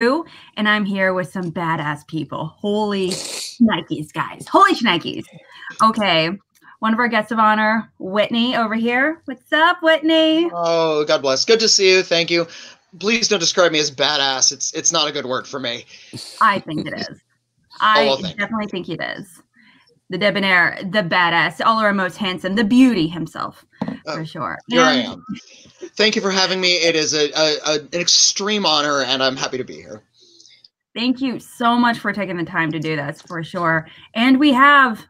and I'm here with some badass people. Holy Nikes, guys. Holy Nikes. Okay. One of our guests of honor, Whitney, over here. What's up, Whitney? Oh, God bless. Good to see you. Thank you. Please don't describe me as badass. It's it's not a good word for me. I think it is. Oh, I well, thank you. definitely think it is. The debonair, the badass, all our most handsome, the beauty himself, for sure. Here I am. Thank you for having me. It is a, a, a an extreme honor, and I'm happy to be here. Thank you so much for taking the time to do this for sure. And we have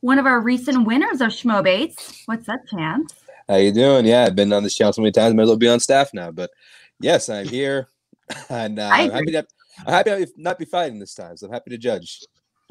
one of our recent winners of Schmo Bates. What's up, chance? How you doing? Yeah, I've been on this channel so many times. Might as well be on staff now. But yes, I'm here, and uh, I I'm happy to. I'm happy to not be fighting this time. So I'm happy to judge.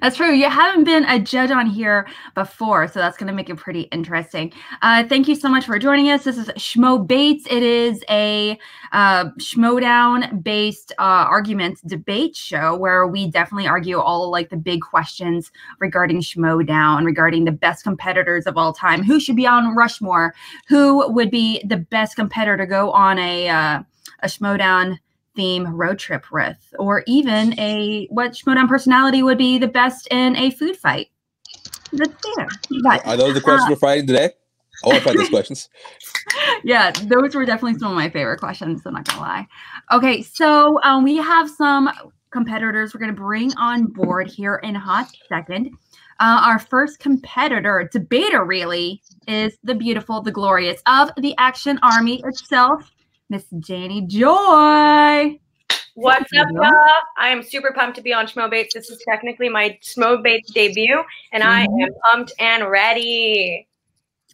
that's true. You haven't been a judge on here before, so that's going to make it pretty interesting. Uh, thank you so much for joining us. This is Schmo Bates. It is a uh, Schmoedown based uh, argument debate show where we definitely argue all like the big questions regarding Schmoedown, regarding the best competitors of all time, who should be on Rushmore, who would be the best competitor to go on a uh, a Schmoedown theme road trip with, or even a what Schmoedown personality would be the best in a food fight. That's fair. But Are those the questions uh, we're fighting today? Oh, I want to fight those questions. yeah, those were definitely some of my favorite questions. I'm not gonna lie. Okay, so um, we have some competitors we're gonna bring on board here in a hot second. Uh, our first competitor, debater, really, is the beautiful, the glorious of the Action Army itself, Miss Janie Joy. What's up, Yeah. y'all? I am super pumped to be on Schmo Bates. This is technically my Schmo Bates debut, and I Mhm. am pumped and ready.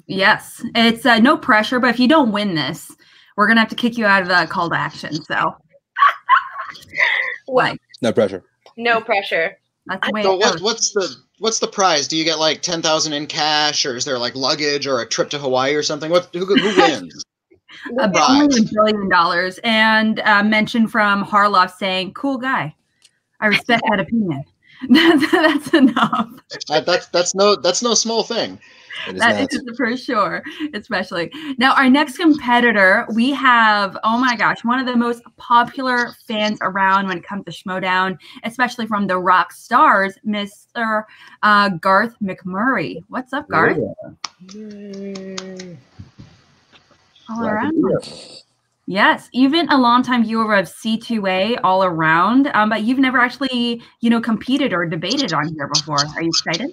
Yes, it's uh, no pressure, but if you don't win this, we're gonna have to kick you out of the call to action. So, what? No pressure. no pressure. that's the way So it what, what's the what's the prize? Do you get like ten thousand in cash, or is there like luggage or a trip to Hawaii or something? What who, who wins? A billion billion dollars and a mention from Harloff saying, "Cool guy, I respect that opinion." that's, that's enough. That- that's that's no that's no small thing. It is That not. is for sure, especially now. Our next competitor, we have oh my gosh, one of the most popular fans around when it comes to Schmoedown, especially from the rock stars, Mr. Uh, Garth McMurray. What's up, Garth? All around. Yes, even a longtime viewer of C2A all around, um, but you've never actually, you know, competed or debated on here before. Are you excited?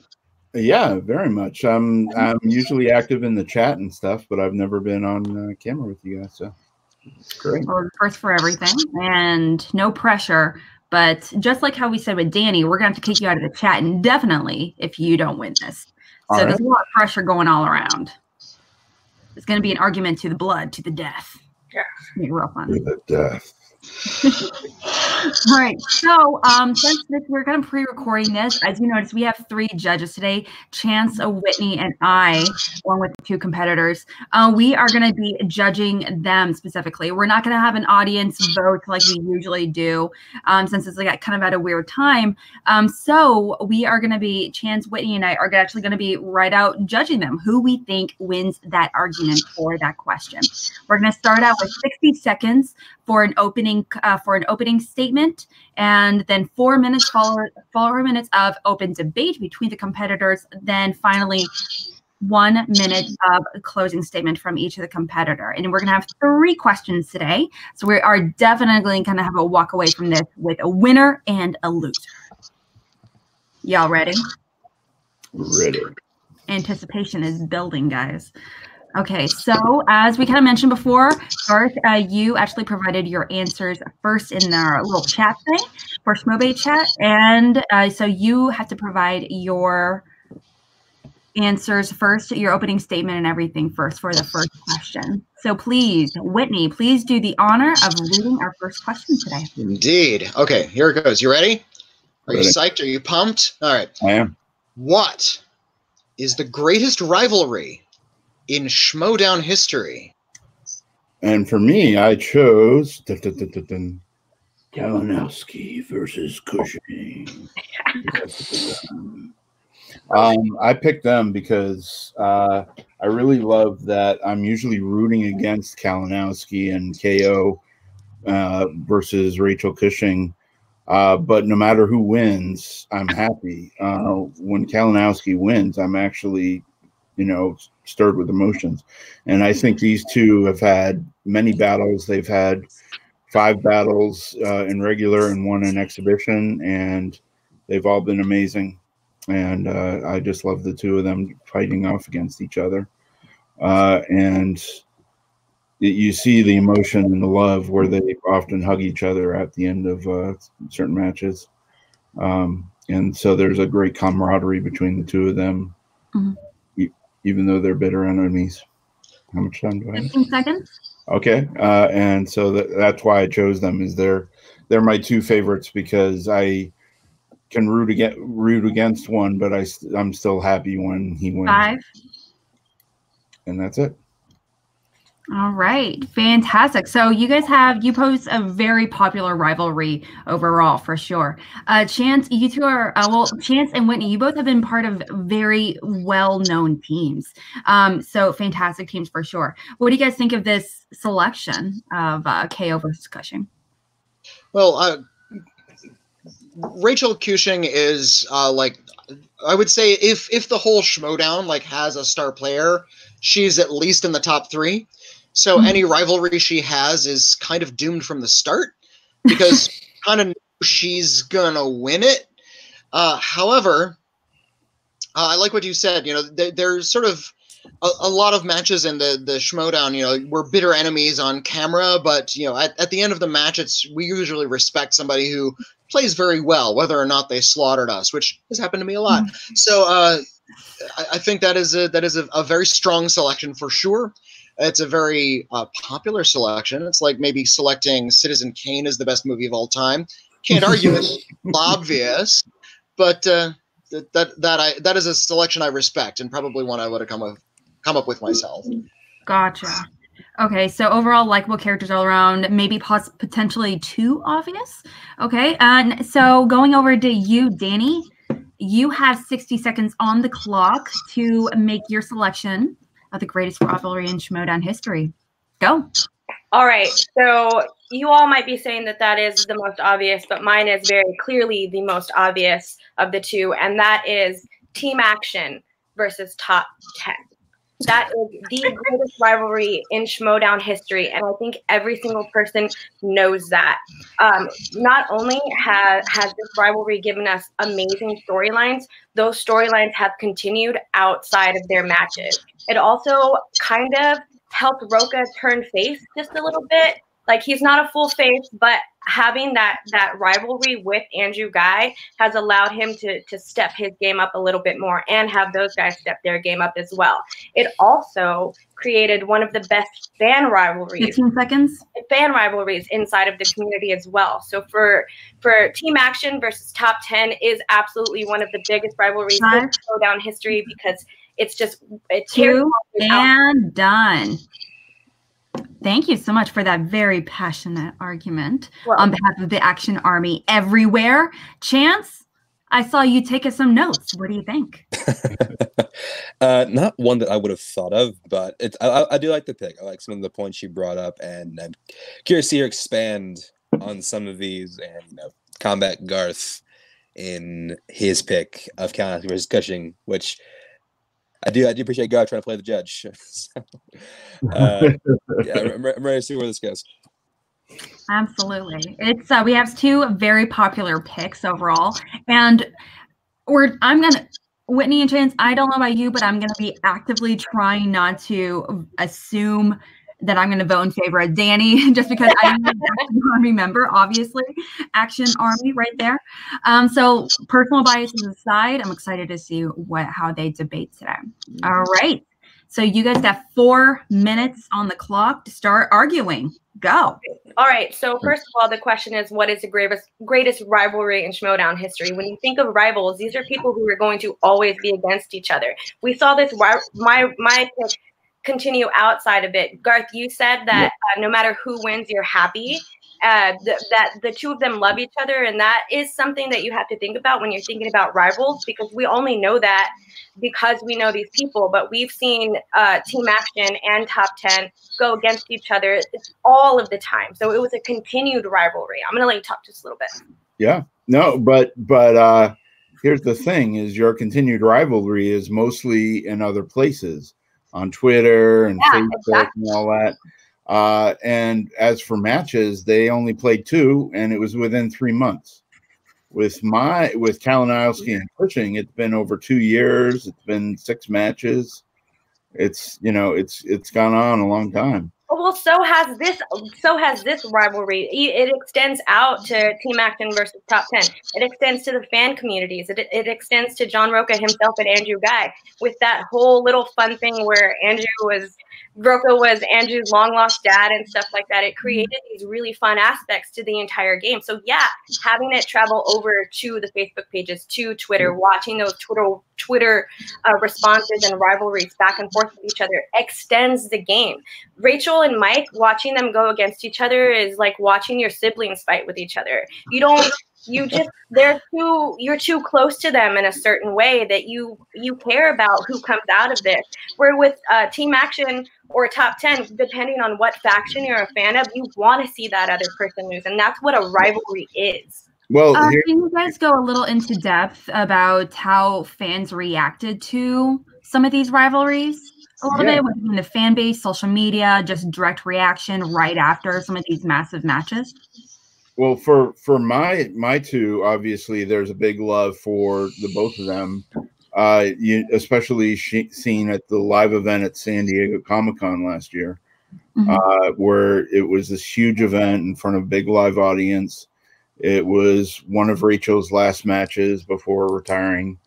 Yeah, very much. I'm I'm usually active in the chat and stuff, but I've never been on uh, camera with you guys. So it's great. Well, first for everything, and no pressure. But just like how we said with Danny, we're gonna have to kick you out of the chat indefinitely if you don't win this. So All there's a lot of pressure going all around. It's gonna be an argument to the blood, to the death. Yeah. It's gonna real fun. With the death. All right. So, um, since this, we're kind of pre-recording this, as you notice, we have three judges today: Chance, uh, Whitney, and I, along with two competitors. Uh, we are going to be judging them specifically. We're not going to have an audience vote like we usually do, um, since it's like kind of at a weird time. Um, so we are going to be Chance, Whitney, and I are actually going to be right out judging them, who we think wins that argument for that question. We're going to start out with 60 seconds for an opening uh, for an opening statement, and then four minutes follow four minutes of open debate between the competitors. Then finally, one minute of a closing statement from each of the competitor. And we're gonna have three questions today, so we are definitely gonna have a walk away from this with a winner and a loser. Y'all ready? Ready. anticipation is building, guys. Okay, so as we kind of mentioned before, Garth, uh, you actually provided your answers first in our little chat thing for Schmobe chat, and uh, so you have to provide your answers first, your opening statement and everything first for the first question. So please, Whitney, please do the honor of reading our first question today. Indeed. Okay, here it goes. You ready? Are you psyched? Are you pumped? All right. I am. What is the greatest rivalry in Schmoedown history? And for me, I chose dun, dun, dun, dun, dun, Kalinowski versus Cushing. um, I picked them because uh, I really love that I'm usually rooting against Kalinowski and KO uh, versus Rachel Cushing. Uh, but no matter who wins, I'm happy. Uh, when Kalinowski wins, I'm actually, you know, stirred with emotions. And I think these two have had many battles. They've had five battles uh, in regular and one in exhibition, and they've all been amazing. And uh, I just love the two of them fighting off against each other. Uh, and it- you see the emotion and the love where they often hug each other at the end of uh, certain matches. Um, and so there's a great camaraderie between the two of them, Mhm. e- even though they're bitter enemies. How much time do I have? 15 seconds. Okay, uh, and so that, that's why I chose them. Is they're they're my two favorites because I can root against root against one, but I I'm still happy when he wins, Five. and that's it. All right, fantastic. So you guys have you post a very popular rivalry overall for sure. Uh, Chance, you two are uh, well, Chance and Whitney, you both have been part of very well-known teams. Um, so fantastic teams for sure. What do you guys think of this selection of uh, KO versus Cushing? Well, uh, Rachel Cushing is uh, like I would say if if the whole Schmoedown like has a star player, she's at least in the top three. So Mhm. any rivalry she has is kind of doomed from the start because kind of she's gonna win it. Uh, however, uh, I like what you said. You know, there, there's sort of a, a lot of matches in the the Schmoedown. You know, we're bitter enemies on camera, but you know, at, at the end of the match, it's we usually respect somebody who plays very well, whether or not they slaughtered us, which has happened to me a lot. So uh, I, I think that is a that is a, a very strong selection for sure. It's a very uh, popular selection. It's like maybe selecting Citizen Kane as the best movie of all time. Can't argue it's obvious, but uh, that that that I that is a selection I respect and probably one I would have come up come up with myself. Gotcha. Okay, so overall, likable characters all around, maybe poss- potentially too obvious. Okay, and so going over to you, Danny, you have 60 seconds on the clock to make your selection of the greatest rivalry in Schmoedown history. Go. All right. So you all might be saying that that is the most obvious, but mine is very clearly the most obvious of the two, and that is team action versus top 10. That is the greatest rivalry in Schmoedown history, and I think every single person knows that. Um, not only has has this rivalry given us amazing storylines, those storylines have continued outside of their matches. It also kind of helped Roca turn face just a little bit. Like he's not a full face, but having that that rivalry with Andrew Guy has allowed him to to step his game up a little bit more and have those guys step their game up as well. It also created one of the best fan rivalries 15 seconds. fan rivalries inside of the community as well. So for for Team Action versus Top 10 is absolutely one of the biggest rivalries Five. in Schmoedown history because it's just it tears Two it out. and done. Thank you so much for that very passionate argument Well, on behalf of the Action Army everywhere. Chance, I saw you take us some notes. What do you think? uh, not one that I would have thought of, but it's I, I- I do like the pick. I like some of the points you brought up, and I'm curious to hear expand on some of these and you know, combat Garth in his pick of Kalinowski versus Cushing, which I do I do appreciate Garth trying to play the judge. uh, yeah, I'm, I'm ready to see where this goes. Absolutely. It's uh, we have two very popular picks overall, and we're I'm gonna Whitney and Chance. I don't know about you, but I'm gonna be actively trying not to assume that I'm gonna vote in favor of Danny just because I'm an Action Army member, obviously, Action Army right there. Um, so personal biases aside, I'm excited to see what how they debate today. All right. So you guys got four minutes on the clock to start arguing. Go. All right. So first of all, the question is, what is the greatest greatest rivalry in Schmoedown history? When you think of rivals, these are people who are going to always be against each other. We saw this ri- my my pick continue outside of it. Garth, you said that uh, no matter who wins, you're happy, uh, th- that the two of them love each other, and that is something that you have to think about when you're thinking about rivals, because we only know that because we know these people, but we've seen uh, Team Action and Top Ten go against each other all of the time. So it was a continued rivalry. I'm gonna let you talk just a little bit. Yeah, no, but but uh, here's the thing: is your continued rivalry is mostly in other places, on Twitter and Yeah, Facebook exactly. and all that. Uh, and as for matches, they only played two, and it was within three months. With my with Kalinowski and Cushing, it's been over two years. It's been six matches. It's you know it's it's gone on a long time. Oh, well, so has this. So has this rivalry. It extends out to Team Action versus Top Ten. It extends to the fan communities. It, it extends to John Roca himself and Andrew Guy with that whole little fun thing where Andrew was Roca was Andrew's long lost dad and stuff like that. It created these really fun aspects to the entire game. So yeah, having it travel over to the Facebook pages, to Twitter, watching those Twitter Twitter uh, responses and rivalries back and forth with each other extends the game. Rachel and Mike watching them go against each other is like watching your siblings fight with each other. You don't you just they're too you're too close to them in a certain way that you you care about who comes out of this. Where with uh, team action or top 10 depending on what faction you're a fan of you want to see that other person lose and that's what a rivalry is Well, Uh, here, can you guys go a little into depth about how fans reacted to some of these rivalries? A little Yeah. bit within the fan base, social media, just direct reaction right after some of these massive matches. Well, for for my my two, obviously, there's a big love for the both of them. Uh, you especially she, seen at the live event at San Diego Comic Con last year, Mhm. uh, where it was this huge event in front of a big live audience. It was one of Rachel's last matches before retiring,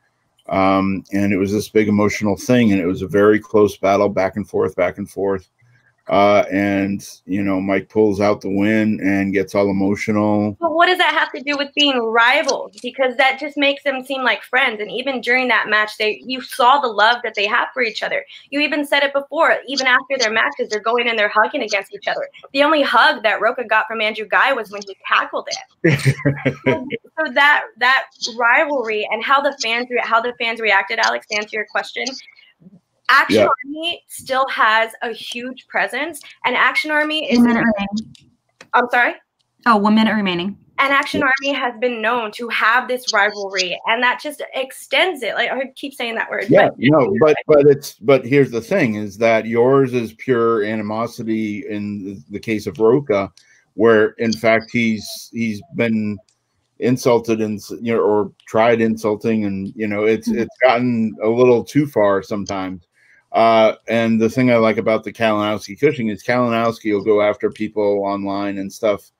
um, and it was this big emotional thing. And it was a very close battle, back and forth, back and forth. Uh, and you know, Mike pulls out the win and gets all emotional. but what does that have to do with being rivals? Because that just makes them seem like friends. And even during that match they you saw the love that they have for each other. You even said it before even after their matches they're going and they're hugging against each other. The only hug that roca got from andrew guy was when he tackled it. So, so that that rivalry and how the fans how the fans reacted alex to answer your question action Yeah. army still has a huge presence and action army is One minute remaining. i'm sorry Oh, one minute remaining. and Action Army has been known to have this rivalry, and that just extends it. Like I keep saying that word. yeah but no but but it's but here's the thing is that yours is pure animosity in the, the case of roca where in fact he's he's been insulted and you know or tried insulting and you know it's Mhm. it's gotten a little too far sometimes uh and the thing i like about the kalinowski cushing is kalinowski will go after people online and stuff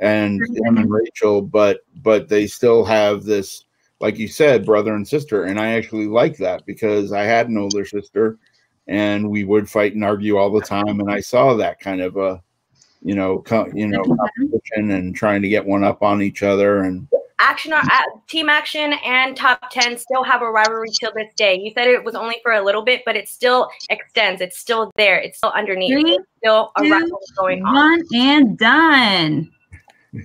and him and rachel but but they still have this like you said, brother and sister. And I actually like that because I had an older sister and we would fight and argue all the time. And I saw that kind of a, you know, co- you know, competition and trying to get one up on each other. And Action, uh, Team Action, and Top Ten still have a rivalry till this day. You said it was only for a little bit, but it still extends. It's still there. It's still underneath. Three, It's still a two, rivalry going on. One and done.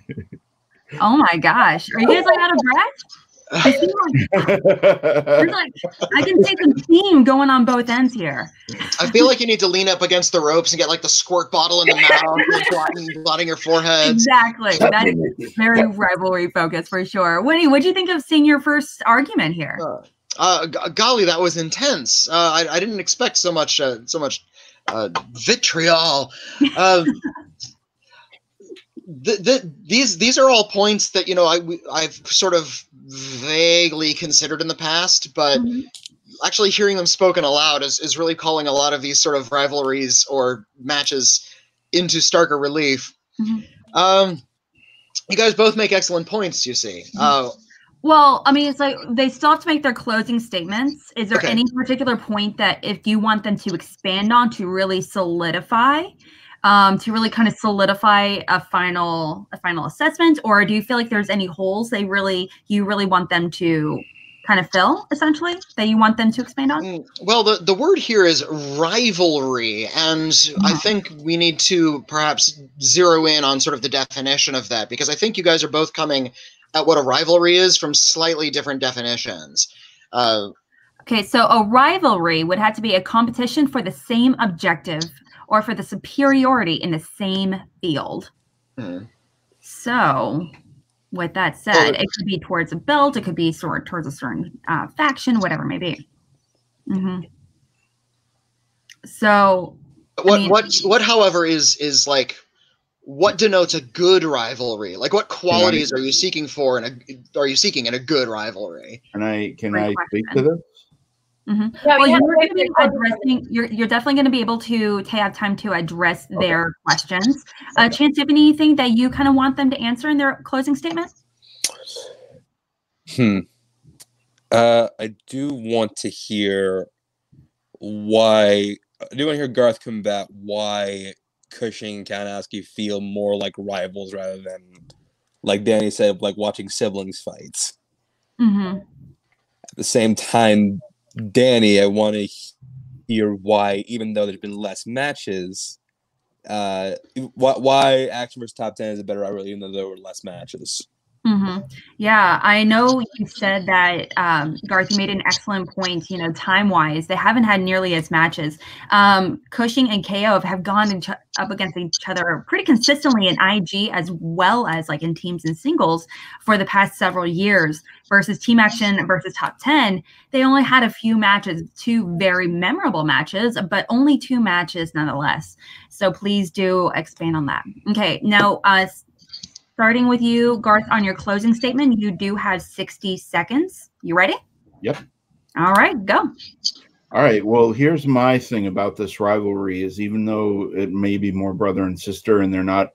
oh my gosh. Are you guys like out of breath? It seems like, like I can see some steam going on both ends here. I feel like you need to lean up against the ropes and get like the squirt bottle in the mouth, and blotting, blotting your forehead. Exactly. That is very rivalry focused for sure. Winnie, what do you think of seeing your first argument here? Uh, g- golly, that was intense. Uh, I, I didn't expect so much, uh, so much uh, vitriol. Th- th- these these are all points that you know I I've sort of vaguely considered in the past, but Mhm. actually hearing them spoken aloud is, is really calling a lot of these sort of rivalries or matches into starker relief. Mhm. Um, you guys both make excellent points. You see, uh, Well, I mean, it's like they still have to make their closing statements. Is there Okay. any particular point that if you want them to expand on to really solidify, um, to really kind of solidify a final a final assessment, or do you feel like there's any holes they really you really want them to kind of fill, essentially, that you want them to expand on? Mm, Well, the, the word here is rivalry, and I Mhm. think we need to perhaps zero in on sort of the definition of that because I think you guys are both coming at what a rivalry is from slightly different definitions. Uh, Okay, so a rivalry would have to be a competition for the same objective or for the superiority in the same field. hmm. So, with that said, it could be towards a belt, it could be sort towards a certain uh, faction, whatever it may be. hmm So, what mean- what what however is is like what denotes a good rivalry? Like what qualities are you seeking for in a are you seeking in a good rivalry? Can I can Great I speak to question. This? Yeah, well, we you're going to be to make- addressing. You're you're definitely going to be able to ta- have time to address their questions. Uh, Chance, do you have anything that you kind of want them to answer in their closing statement? Hmm. Uh, I do want to hear why. I do want to hear Garth combat why Cushing and Kalinowski feel more like rivals rather than, like Danny said, like watching siblings fights. Mm-hmm. At the same time, Danny, I want to hear why, even though there's been less matches, uh, why, why Action vs Top Ten is a better rivalry, even though there were less matches. Hmm Yeah, I know you said that um, Garth you made an excellent point. You know, time wise, they haven't had nearly as matches. Um, Cushing and KO have gone up against each other pretty consistently in IG as well as like in teams and singles for the past several years. Versus Team Action versus Top Ten, they only had a few matches, two very memorable matches, but only two matches nonetheless. So please do expand on that. Okay, now uh, starting with you, Garth, on your closing statement, you do have 60 seconds. You ready? Yep. All right, go. All right. Well, here's my thing about this rivalry is even though it may be more brother and sister and they're not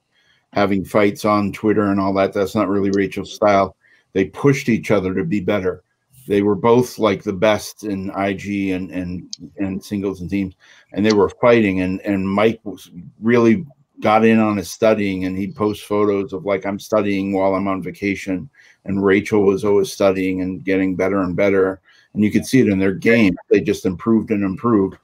having fights on Twitter and all that, that's not really Rachel's style. They pushed each other to be better. They were both like the best in IG and and and singles and teams, and they were fighting. And and Mike was really got in on his studying, and he'd post photos of like I'm studying while I'm on vacation, and Rachel was always studying and getting better and better and you could see it in their game. They just improved and improved.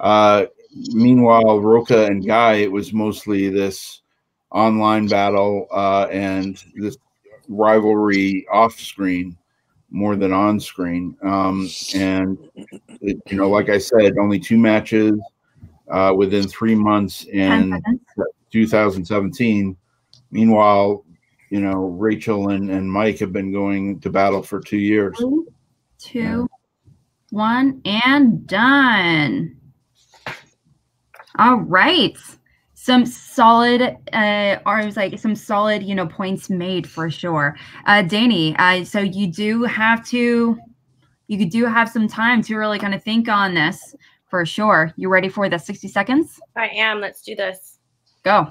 Uh, meanwhile, Roca and Guy, it was mostly this online battle uh, and this rivalry off screen more than on screen. Um, and it, you know, like I said, only two matches uh, within three months 10 in seconds. 2017. Meanwhile, you know, Rachel and, and Mike have been going to battle for two years. Three, two, one, and done. All right. Some solid, uh, or it was like some solid, you know, points made for sure. Uh, Danny, uh, so you do have to, you do have some time to really kind of think on this for sure. You ready for the 60 seconds? I am. Let's do this. Go.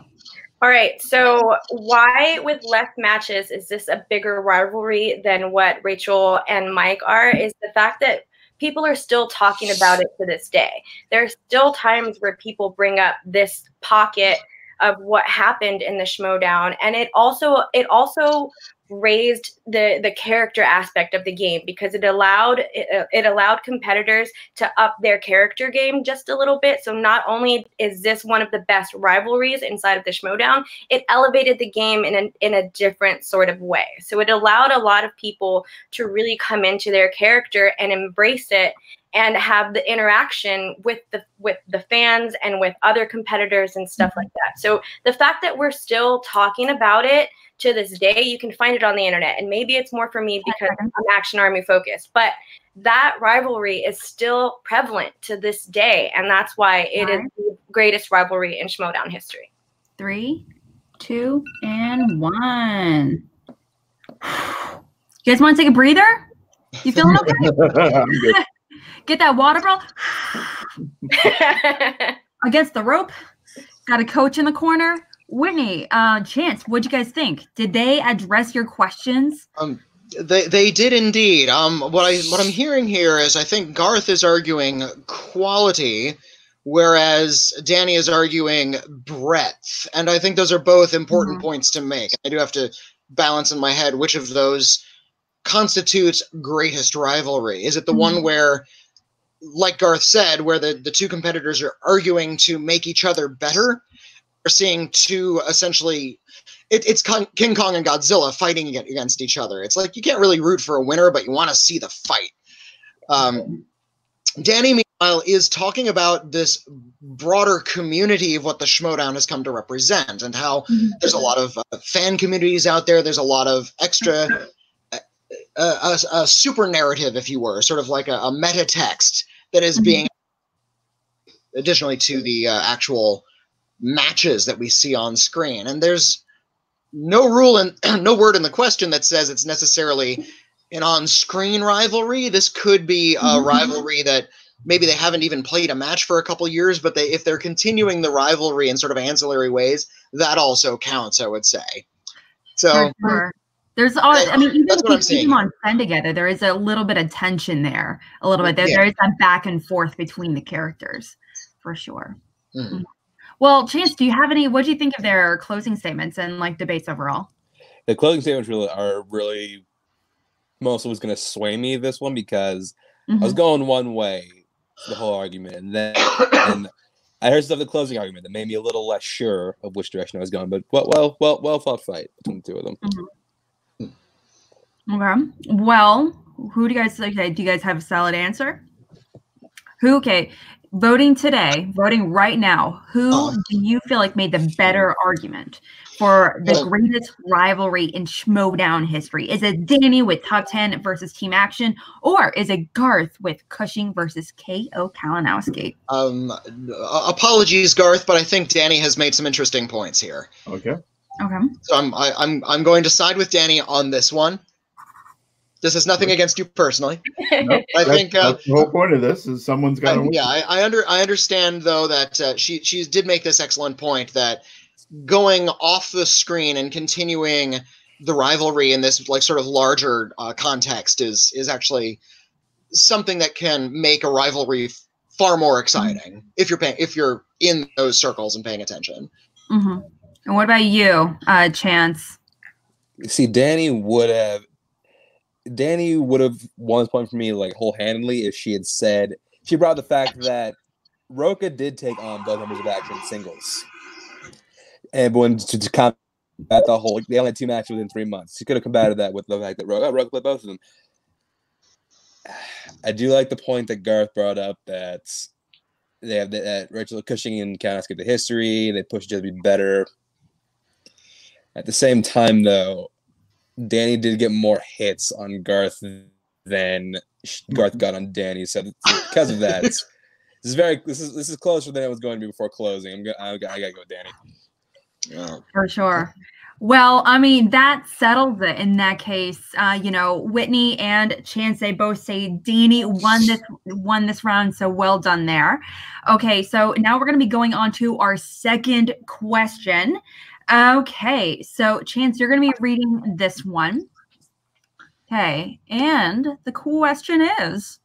All right. So, why with left matches is this a bigger rivalry than what Rachel and Mike are? Is the fact that people are still talking about it to this day. There are still times where people bring up this pocket of what happened in the Schmoedown, and it also it also raised the the character aspect of the game because it allowed it, it allowed competitors to up their character game just a little bit. So not only is this one of the best rivalries inside of the schmoedown it elevated the game in a, in a different sort of way. So it allowed a lot of people to really come into their character and embrace it and have the interaction with the with the fans and with other competitors and stuff like that. So the fact that we're still talking about it to this day you can find it on the internet. And maybe it's more for me because i'm action army focused but that rivalry is still prevalent to this day. And that's why it is the greatest rivalry in schmoedown history. Three, two, and one. You guys want to take a breather? You feeling okay? I'm good. Get that water, bro. Against the rope. Got a coach in the corner. Whitney, uh, Chance, what'd you guys think? Did they address your questions? Um, they they did indeed. Um, what I what I'm hearing here is I think Garth is arguing quality, whereas Danny is arguing breadth, and I think those are both important Mhm. points to make. I do have to balance in my head which of those constitutes greatest rivalry? Is it the one where, like Garth said, where the, the two competitors are arguing to make each other better? We're seeing two essentially, it, it's Kong, King Kong and Godzilla fighting against each other. It's like you can't really root for a winner, but you want to see the fight. Um, Danny, meanwhile, is talking about this broader community of what the Schmoedown has come to represent and how there's a lot of uh, fan communities out there. There's a lot of extra, uh, a, a super narrative, if you were, sort of like a, a meta text that is Mhm. being, additionally to the uh, actual matches that we see on screen. And there's no rule and no word in the question that says it's necessarily an on-screen rivalry. This could be a Mhm. rivalry that maybe they haven't even played a match for a couple years, but they if they're continuing the rivalry in sort of ancillary ways, that also counts, I would say. So sure. There's all, I mean, even That's if what you see them on screen together, there is a little bit of tension there, a little bit. There, Yeah. there is that back and forth between the characters, for sure. Mhm. Well, Chance, do you have any? What do you think of their closing statements and like debates overall? the closing statements really are really mostly was going to sway me this one because I was Mhm. going one way the whole argument, and then and I heard stuff the closing argument that made me a little less sure of which direction I was going. But well, well, well, well fought fight between the two of them. Okay. Well, who do you guys okay? Do you guys have a solid answer? Who? Okay. Voting today, voting right now. Who Uh. do you feel like made the better argument for the greatest rivalry in Schmoedown history? Is it Danny with top ten versus Team Action, or is it Garth with Cushing versus K.O. Kalinowski? um, apologies, Garth, but I think Danny has made some interesting points here. Okay. Okay. So I'm I, I'm I'm going to side with Danny on this one. This is nothing against you personally. Nope. I That's, think uh, the whole point of this is someone's got to yeah, I, I under I understand though that uh, she she did make this excellent point that going off the screen and continuing the rivalry in this like sort of larger uh, context is is actually something that can make a rivalry f- far more exciting if you're paying if you're in those circles and paying attention. hmm And what about you, uh, Chance? See, Danny would have Danny would have won this point for me like whole handedly if she had said she brought the fact that Roka did take on both members of Action singles, and when to, to combat the whole they only had two matches within three months, she could have combated that with the fact that Roka, Roka played both of them. I do like the point that Garth brought up that they have that Rachel Cushing and Countess get the history. They push each other to be better. At the same time, though, Danny did get more hits on Garth than Garth got on Danny. So because of that, this is very this is this is closer than it was going to be before closing. I'm go, I, I gotta go with Danny. Yeah. For sure. Well, I mean, that settles it in that case. Uh, you know, Whitney and Chance, they both say Danny won this won this round, so well done there. Okay, so now we're gonna be going on to our second question. Okay, so Chance, you're gonna be reading this one. Okay, and the cool question is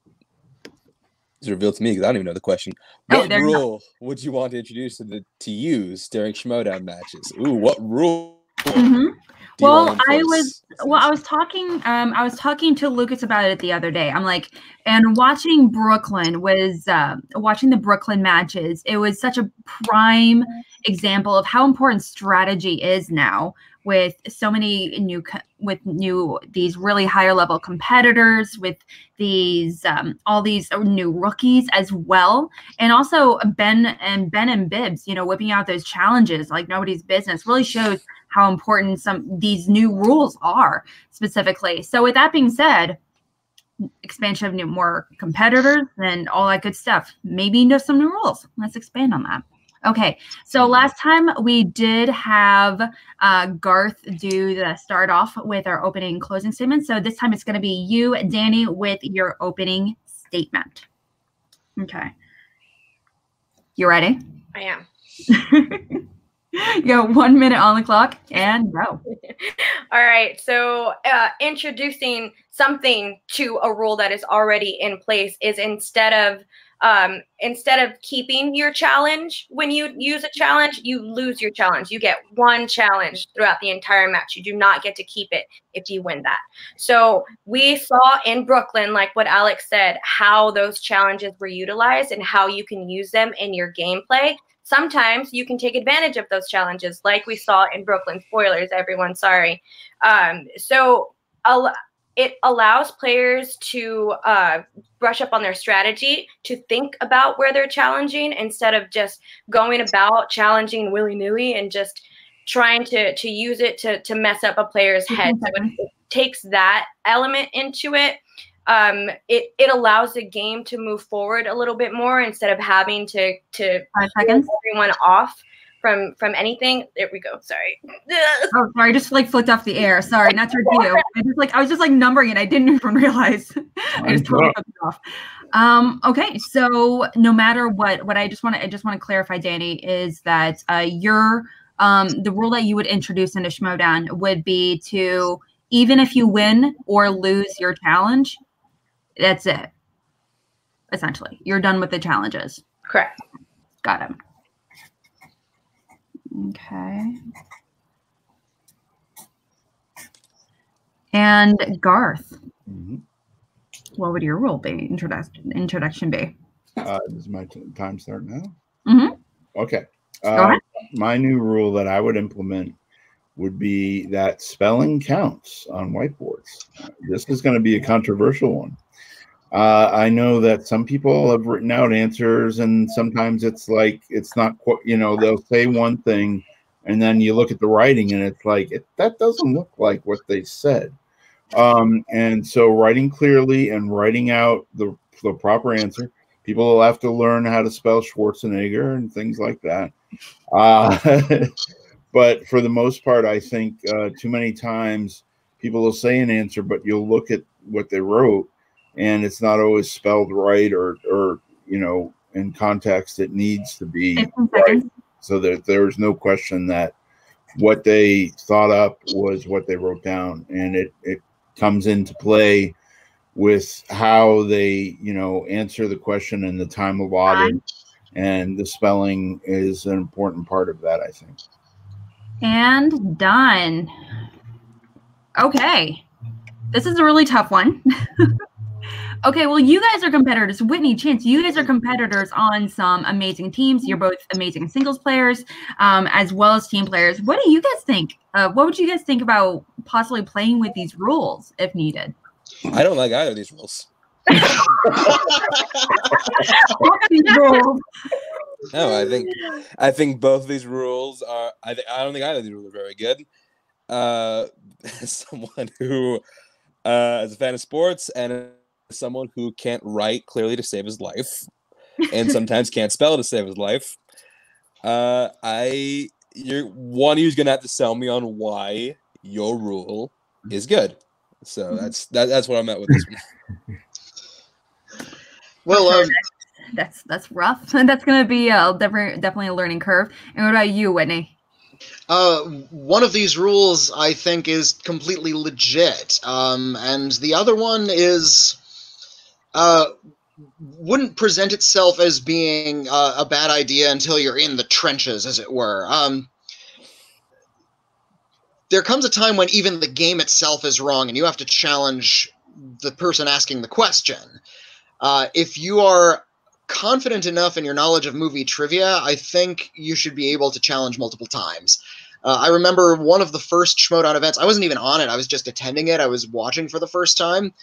It's revealed to me because I don't even know the question. Oh, What go. rule would you want to introduce to the to use during Schmoedown matches? Ooh, what rule? Do you Well, I was well, I was talking um I was talking to Lucas about it the other day. I'm like and watching Brooklyn was uh, watching the Brooklyn matches. It was such a prime example of how important strategy is now with so many new with new these really higher level competitors with these um, all these new rookies as well and also ben and ben and bibbs you know whipping out those challenges like nobody's business really shows how important some these new rules are specifically. So with that being said, expansion of new more competitors and all that good stuff. Maybe know some new rules. Let's expand on that. Okay, so last time we did have uh, Garth do the start off with our opening and closing statement. So this time it's going to be you, Danny, with your opening statement. Okay. You ready? I am. you got one minute on the clock and go. All right. So, uh, introducing something to a rule that is already in place is instead of um, instead of keeping your challenge when you use a challenge, you lose your challenge. You get one challenge throughout the entire match. You do not get to keep it if you win that. So we saw in Brooklyn, like what Alex said, how those challenges were utilized and how you can use them in your gameplay. Sometimes you can take advantage of those challenges, like we saw in Brooklyn. Spoilers, everyone. Sorry. Um, so it allows players to uh, brush up on their strategy, to think about where they're challenging instead of just going about challenging willy nilly and just trying to to use it to to mess up a player's head. So it takes that element into it. Um, it it allows the game to move forward a little bit more instead of having to to Five seconds. everyone off from from anything. There we go. Sorry. Oh, sorry, I just like flipped off the air. Sorry, not to you. I just like I was just like numbering it. I didn't even realize. I just totally flipped it off. Um, okay, so no matter what, what I just want to I just want to clarify, Danny, is that uh, your um, the rule that you would introduce into Schmoedown would be to even if you win or lose your challenge, that's it. Essentially, you're done with the challenges. Correct. Got it. Okay. And Garth, Mhm. what would your rule be? Introduction introduction be? Uh, does my t- time start now? Mhm. Okay. Go Uh, ahead. my new rule that I would implement would be that spelling counts on whiteboards. This is going to be a controversial one. Uh, I know that some people have written out answers, and sometimes it's like it's not quite. You know, they'll say one thing, and then you look at the writing, and it's like it, that doesn't look like what they said. Um, and so, writing clearly and writing out the the proper answer. People will have to learn how to spell Schwarzenegger and things like that. Uh, but for the most part, I think uh, too many times people will say an answer, but you'll look at what they wrote, and it's not always spelled right or or you know in context it needs to be right so that there's no question that what they thought up was what they wrote down and it it comes into play with how they you know answer the question and the time allotted and the spelling is an important part of that i think And done. Okay. This is a really tough one. okay, well, you guys are competitors. Whitney, Chance, you guys are competitors on some amazing teams. You're both amazing singles players um, as well as team players. What do you guys think? Uh, what would you guys think about possibly playing with these rules if needed? I don't like either of these rules. What are these rules? No, I think I think both of these rules are. I th- I don't think either of these rules are very good. Uh, as someone who, uh, as a fan of sports and as someone who can't write clearly to save his life, and sometimes can't spell to save his life, uh, I you're one who's gonna have to sell me on why your rule is good. So that's that, that's what I'm at with this one. well, um, That's that's rough. That's gonna be uh, definitely definitely a learning curve. And what about you, Whitney? Uh, one of these rules I think is completely legit, um, and the other one is uh, wouldn't present itself as being uh, a bad idea until you're in the trenches, as it were. Um, there comes a time when even the game itself is wrong, and you have to challenge the person asking the question. Uh, if you are confident enough in your knowledge of movie trivia, I think you should be able to challenge multiple times. Uh, I remember one of the first Schmoedown events. I wasn't even on it. I was just attending it. I was watching for the first time,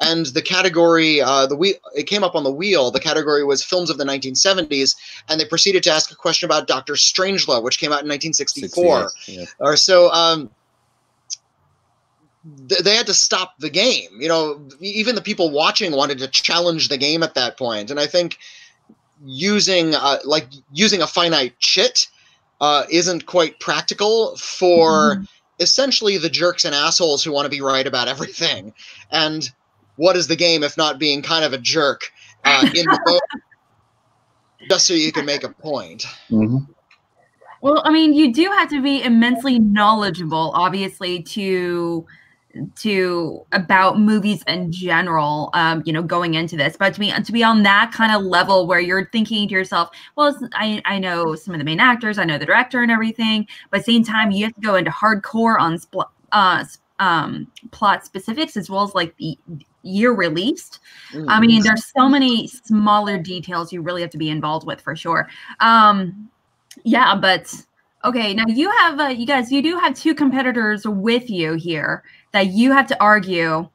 and the category, uh, the wheel, it came up on the wheel. The category was films of the 1970s, and they proceeded to ask a question about Doctor Strangelove, which came out in 1964 yeah. or so. Um, th- they had to stop the game. You know, even the people watching wanted to challenge the game at that point, and I think using uh, like using a finite chit uh, isn't quite practical for essentially the jerks and assholes who want to be right about everything. And what is the game if not being kind of a jerk uh, in the moment, just so you can make a point? Well, I mean, you do have to be immensely knowledgeable, obviously, to to about movies in general um you know going into this. But to be to be on that kind of level where you're thinking to yourself well i i know some of the main actors i know the director and everything but same time you have to go into hardcore on spl- uh um plot specifics as well as like the year released. Mm. i mean there's so many smaller details you really have to be involved with for sure. Um yeah but okay now you have uh, you guys you do have two competitors with you here that you have to argue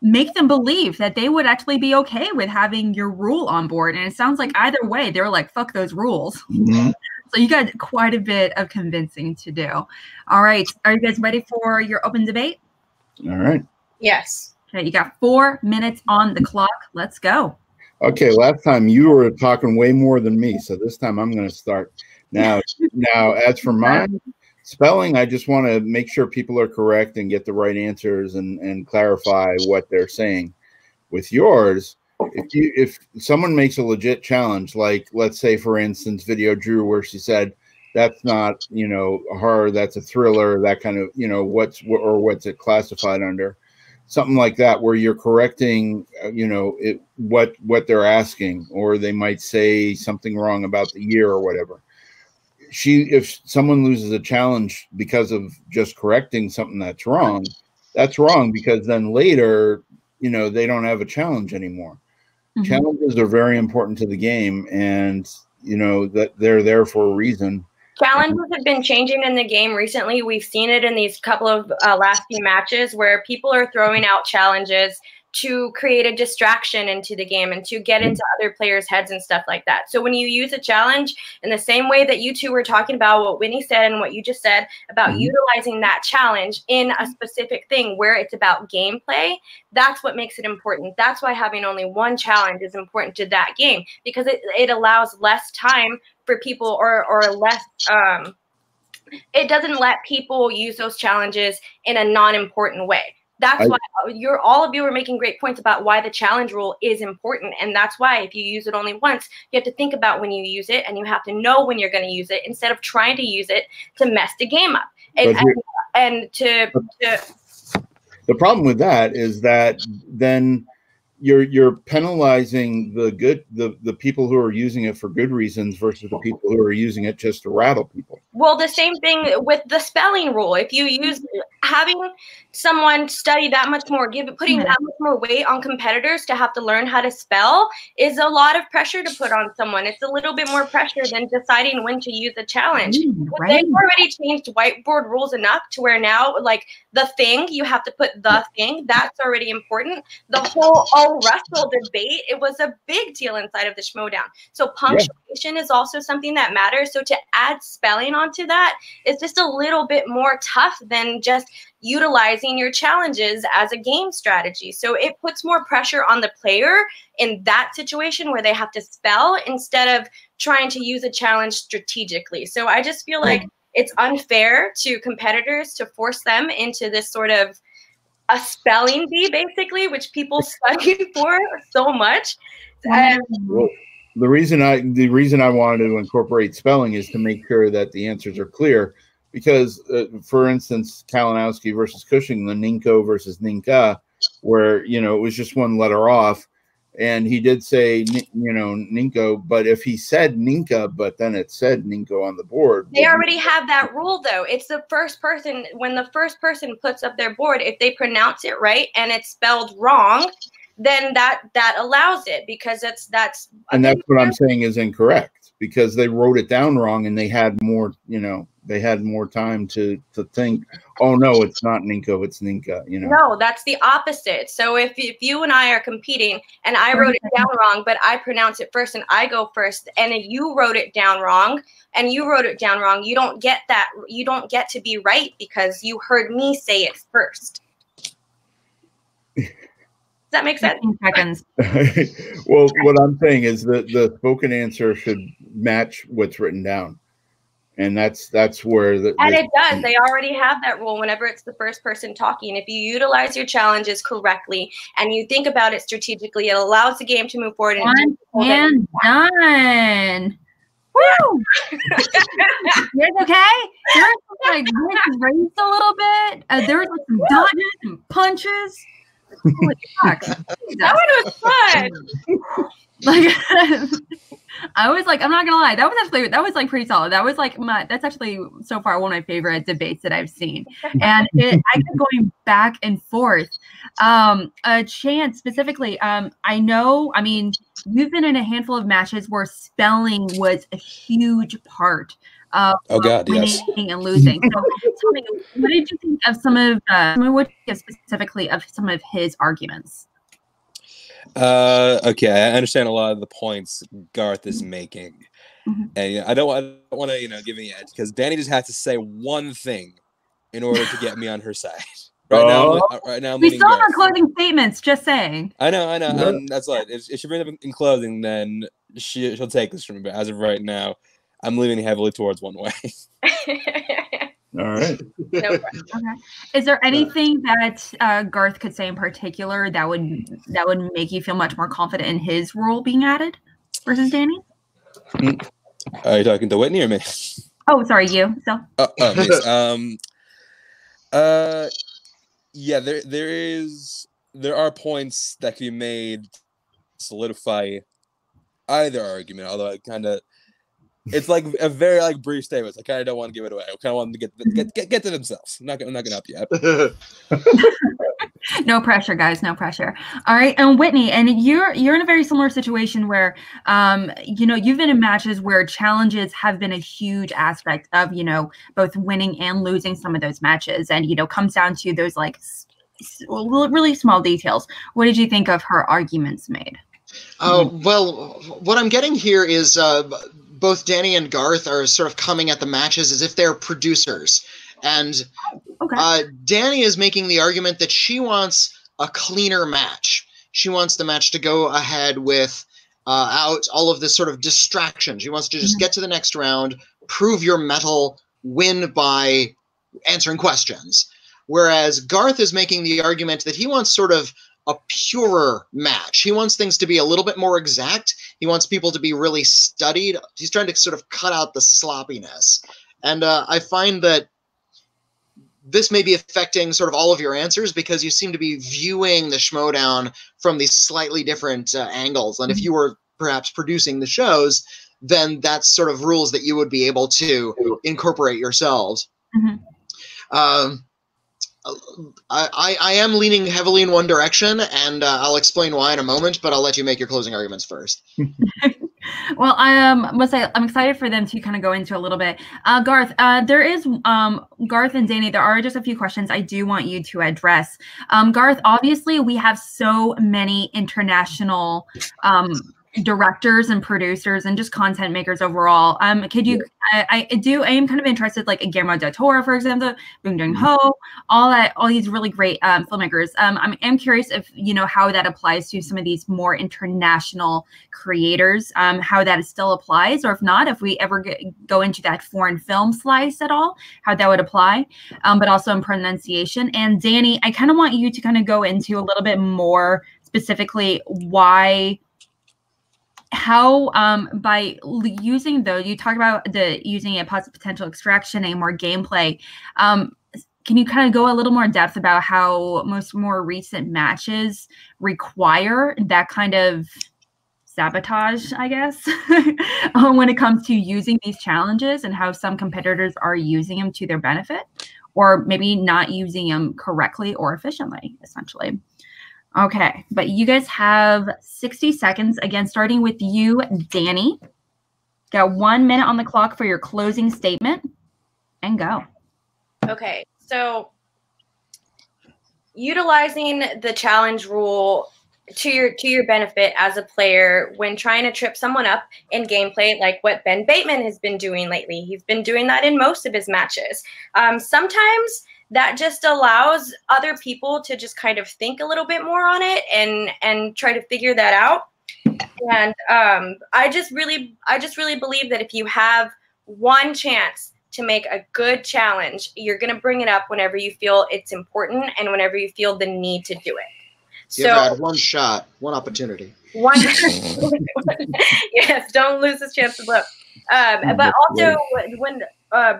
make them believe that they would actually be okay with having your rule on board and it sounds like either way they're like fuck those rules Mhm. so you got quite a bit of convincing to do all right are you guys ready for your open debate All right. Yes. okay you got four minutes on the clock let's go Okay, last time you were talking way more than me, so this time I'm going to start. Now, now as for mine, spelling, I just want to make sure people are correct and get the right answers and and clarify what they're saying. With yours, if you if someone makes a legit challenge, like let's say for instance, video drew where she said that's not you know a horror, that's a thriller, that kind of you know what's or what's it classified under? Something like that where you're correcting uh, you know it, what what they're asking or they might say something wrong about the year or whatever she if someone loses a challenge because of just correcting something that's wrong that's wrong because then later you know they don't have a challenge anymore Mhm. challenges are very important to the game and you know that they're there for a reason Challenges have been changing in the game recently. We've seen it in these couple of uh, last few matches where people are throwing out challenges to create a distraction into the game and to get into other players' heads and stuff like that. So when you use a challenge in the same way that you two were talking about what Winnie said and what you just said about Mhm. utilizing that challenge in a specific thing where it's about gameplay, that's what makes it important. That's why having only one challenge is important to that game because it, it allows less time for people or or less um it doesn't let people use those challenges in a non-important way that's I- why uh, you're all of you are making great points about why the challenge rule is important and that's why if you use it only once you have to think about when you use it and you have to know when you're going to use it instead of trying to use it to mess the game up. And, and, and to, to the problem with that is that then you're you're penalizing the good the the people who are using it for good reasons versus the people who are using it just to rattle people Well, the same thing with the spelling rule. If you use having someone study that much more, give putting that much more weight on competitors to have to learn how to spell is a lot of pressure to put on someone. It's a little bit more pressure than deciding when to use a challenge. Ooh, But right They've already changed whiteboard rules enough to where now, like the thing, you have to put the thing. That's already important. The whole oh Russell debate, it was a big deal inside of the Schmoedown. So punctuation is also something that matters. So to add spelling onto that is just a little bit more tough than just utilizing your challenges as a game strategy. So it puts more pressure on the player in that situation where they have to spell instead of trying to use a challenge strategically. So I just feel like it's unfair to competitors to force them into this sort of a spelling bee, basically, which people study for so much. And well, the reason i the reason i wanted to incorporate spelling is to make sure that the answers are clear. Because uh, for instance kalinowski versus cushing the ninko versus ninka where you know it was just one letter off and he did say you know ninko but if he said ninka but then it said ninko on the board They already have that rule though. It's the first person when the first person puts up their board, if they pronounce it right and it's spelled wrong, then that that allows it because that's that's and that's what i'm saying is incorrect because they wrote it down wrong and they had more you know they had more time to to think oh no it's not ninko it's ninka you know No, that's the opposite. So if, if you and I are competing and I wrote it down wrong, but I pronounce it first and I go first, and you wrote it down wrong and you wrote it down wrong, you don't get that. You don't get to be right because you heard me say it first. Does that make sense? seconds. well, what I'm saying is that the spoken answer should match what's written down, and that's that's where the, And it does. They already have that rule whenever it's the first person talking. If you utilize your challenges correctly and you think about it strategically, it allows the game to move forward. And One and done. Woo! you guys okay? There was like raised a little bit. Uh, there was like some dodges and punches. Holy fuck. That one was fun. like I was like, I'm not gonna lie, that was actually that was like pretty solid. That was like my that's actually so far one of my favorite debates that I've seen. And it, I kept going back and forth. Um, a chance specifically, um, I know, I mean, you've been in a handful of matches where spelling was a huge part of Oh God, winning yes. and losing. So tell me, what did you think of some of uh, what specifically of some of his arguments? Uh, okay, I understand a lot of the points Garth is making, Mhm. and you know, I don't, I don't want to, you know, give any edge because Danny just has to say one thing in order to get me on her side. Right now, I'm, uh, right now, I'm We leaning still have our closing statements, just saying. I know, I know, Yeah. and that's like if, if she brings up in closing, then she she'll take this from me. But as of right now, I'm leaning heavily towards one way. All right. no, Is there anything that uh, Garth could say in particular that would that would make you feel much more confident in his role being added versus Danny? Are you talking to Witney or me? Oh, sorry, you. So oh yes. Um. Uh. Yeah. There. There is. There are points that can be made. to Solidify either argument. Although I kind of. It's like a very like brief statement. I kind of don't want to give it away. I kind of want them to get get get, get to themselves. I'm not gonna I'm not gonna help you. out. no pressure, guys. No pressure. All right, and Witney, and you're you're in a very similar situation where, um, you know, you've been in matches where challenges have been a huge aspect of you know both winning and losing some of those matches, and you know comes down to those like s- s- really small details. What did you think of her arguments made? Uh, well, what I'm getting here is uh, b- both Danny and Garth are sort of coming at the matches as if they're producers. And Okay. uh, Danny is making the argument that she wants a cleaner match. She wants the match to go ahead with uh, out all of this sort of distraction. She wants to just Mhm. get to the next round, prove your metal, win by answering questions. Whereas Garth is making the argument that he wants sort of a purer match. He wants things to be a little bit more exact. He wants people to be really studied. He's trying to sort of cut out the sloppiness. And uh, I find that this may be affecting sort of all of your answers because you seem to be viewing the Schmoedown from these slightly different uh, angles. And if you were perhaps producing the shows, then that's sort of rules that you would be able to incorporate yourselves. Mhm. Um, I, I, am leaning heavily in one direction, and uh, I'll explain why in a moment. But I'll let you make your closing arguments first. Well, I um, must say I'm excited for them to kind of go into a little bit. Uh, Garth, uh, there is um, Garth and Danny. There are just a few questions I do want you to address. Um, Garth, obviously, we have so many international um, directors and producers and just content makers overall. Um, could you? I, I do. I am kind of interested, like a Guillermo del Toro, for example, Bong Joon Ho, all that, all these really great um, filmmakers. Um, I'm, I'm curious if you know how that applies to some of these more international creators, um, how that still applies, or if not, if we ever get, go into that foreign film slice at all, how that would apply, um, but also in pronunciation. And Danny, I kind of want you to kind of go into a little bit more specifically why how um by using though you talked about the using a positive potential extraction and more gameplay um can you kind of go a little more depth about how most more recent matches require that kind of sabotage i guess um, when it comes to using these challenges and how some competitors are using them to their benefit? Or maybe not using them correctly or efficiently essentially Okay, but you guys have 60 seconds again, starting with you, Danny. Got one minute on the clock for your closing statement and go. Okay, so utilizing the challenge rule to your to your benefit as a player when trying to trip someone up in gameplay, like what Ben Bateman has been doing lately. He's been doing that in most of his matches. Um, sometimes that just allows other people to just kind of think a little bit more on it and and try to figure that out. And um, I just really I just really believe that if you have one chance to make a good challenge, you're going to bring it up whenever you feel it's important and whenever you feel the need to do it. You've So one shot, one opportunity. one yes, don't lose this chance to look. Um, but also when, when uh,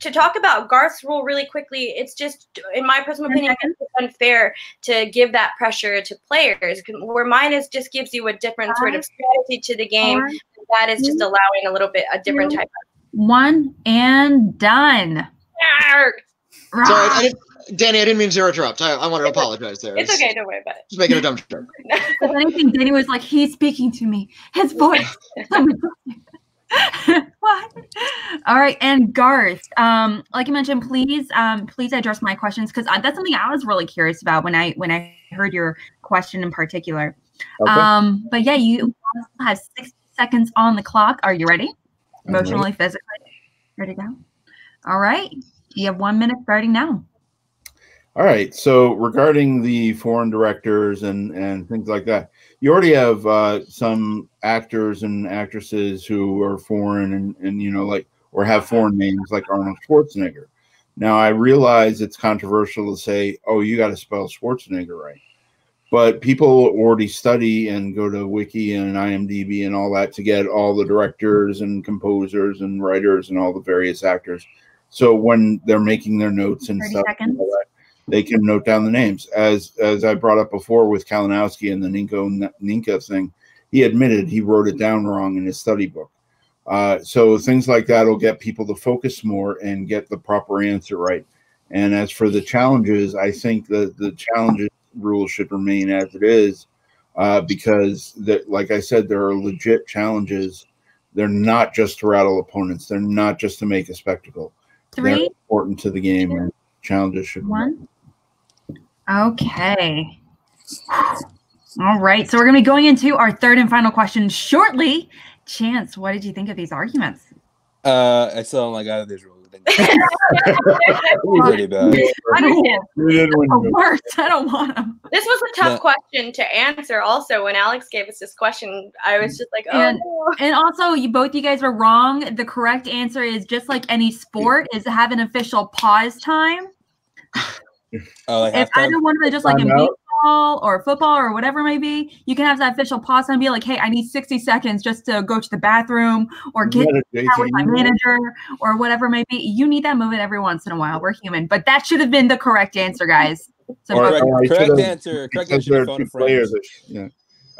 to talk about Garth's rule really quickly, it's just in my personal Ten opinion, it's unfair to give that pressure to players. Where mine is just gives you a different sort of strategy to the game. Four, That is just allowing a little bit a different Two. type one and done. Sorry, I didn't, Danny. I didn't mean to interrupt. I, I want to apologize there. It's okay, don't worry about it. Just making a dumb joke. If anything, Danny was like, he's speaking to me. His voice. what? All right, and Garth, um, like you mentioned, please, um, please address my questions because that's something I was really curious about when I when I heard your question in particular. Okay. Um, but yeah, you have six seconds on the clock. Are you ready? I'm ready. Emotionally, physically, ready to go. All right, you have one minute starting now. All right. So regarding the foreign directors and and things like that, you already have uh, some actors and actresses who are foreign and and you know like or have foreign names like Arnold Schwarzenegger. Now I realize it's controversial to say, oh, you got to spell Schwarzenegger right, but people already study and go to Wiki and IMDb and all that to get all the directors and composers and writers and all the various actors. So when they're making their notes and 30 stuff, seconds. all that, they can note down the names. As as I brought up before with Kalinowski and the Ninko Ninka thing, he admitted he wrote it down wrong in his study book. Uh, so things like that will get people to focus more and get the proper answer right. And as for the challenges, I think that the challenges rule should remain as it is, uh, because that, like I said, there are legit challenges. They're not just to rattle opponents. They're not just to make a spectacle. They're Three, important to the game. And challenges should remain. One. Okay. All right. So we're going to be going into our third and final question shortly. Chance, what did you think of these arguments? Uh, I still don't like either of these rules. Pretty bad. Understand. You didn't win. Oh, worse. I don't want them. This was a tough No. question to answer. Also, when Alex gave us this question, I was just like, "Oh And- no!" And also, you both you guys were wrong. The correct answer is just like any sport is to have an official pause time. Oh, like If halftime? either one of them, just like in baseball or football or whatever it may be, you can have that official pause and be like, hey, I need 60 seconds just to go to the bathroom or get Is that out with my manager or whatever it may be. You need that movement every once in a while. We're human. But that should have been the correct answer, guys. So Or- oh, correct, correct answer. Correct answer. there is are phone two a friend. players. Yeah.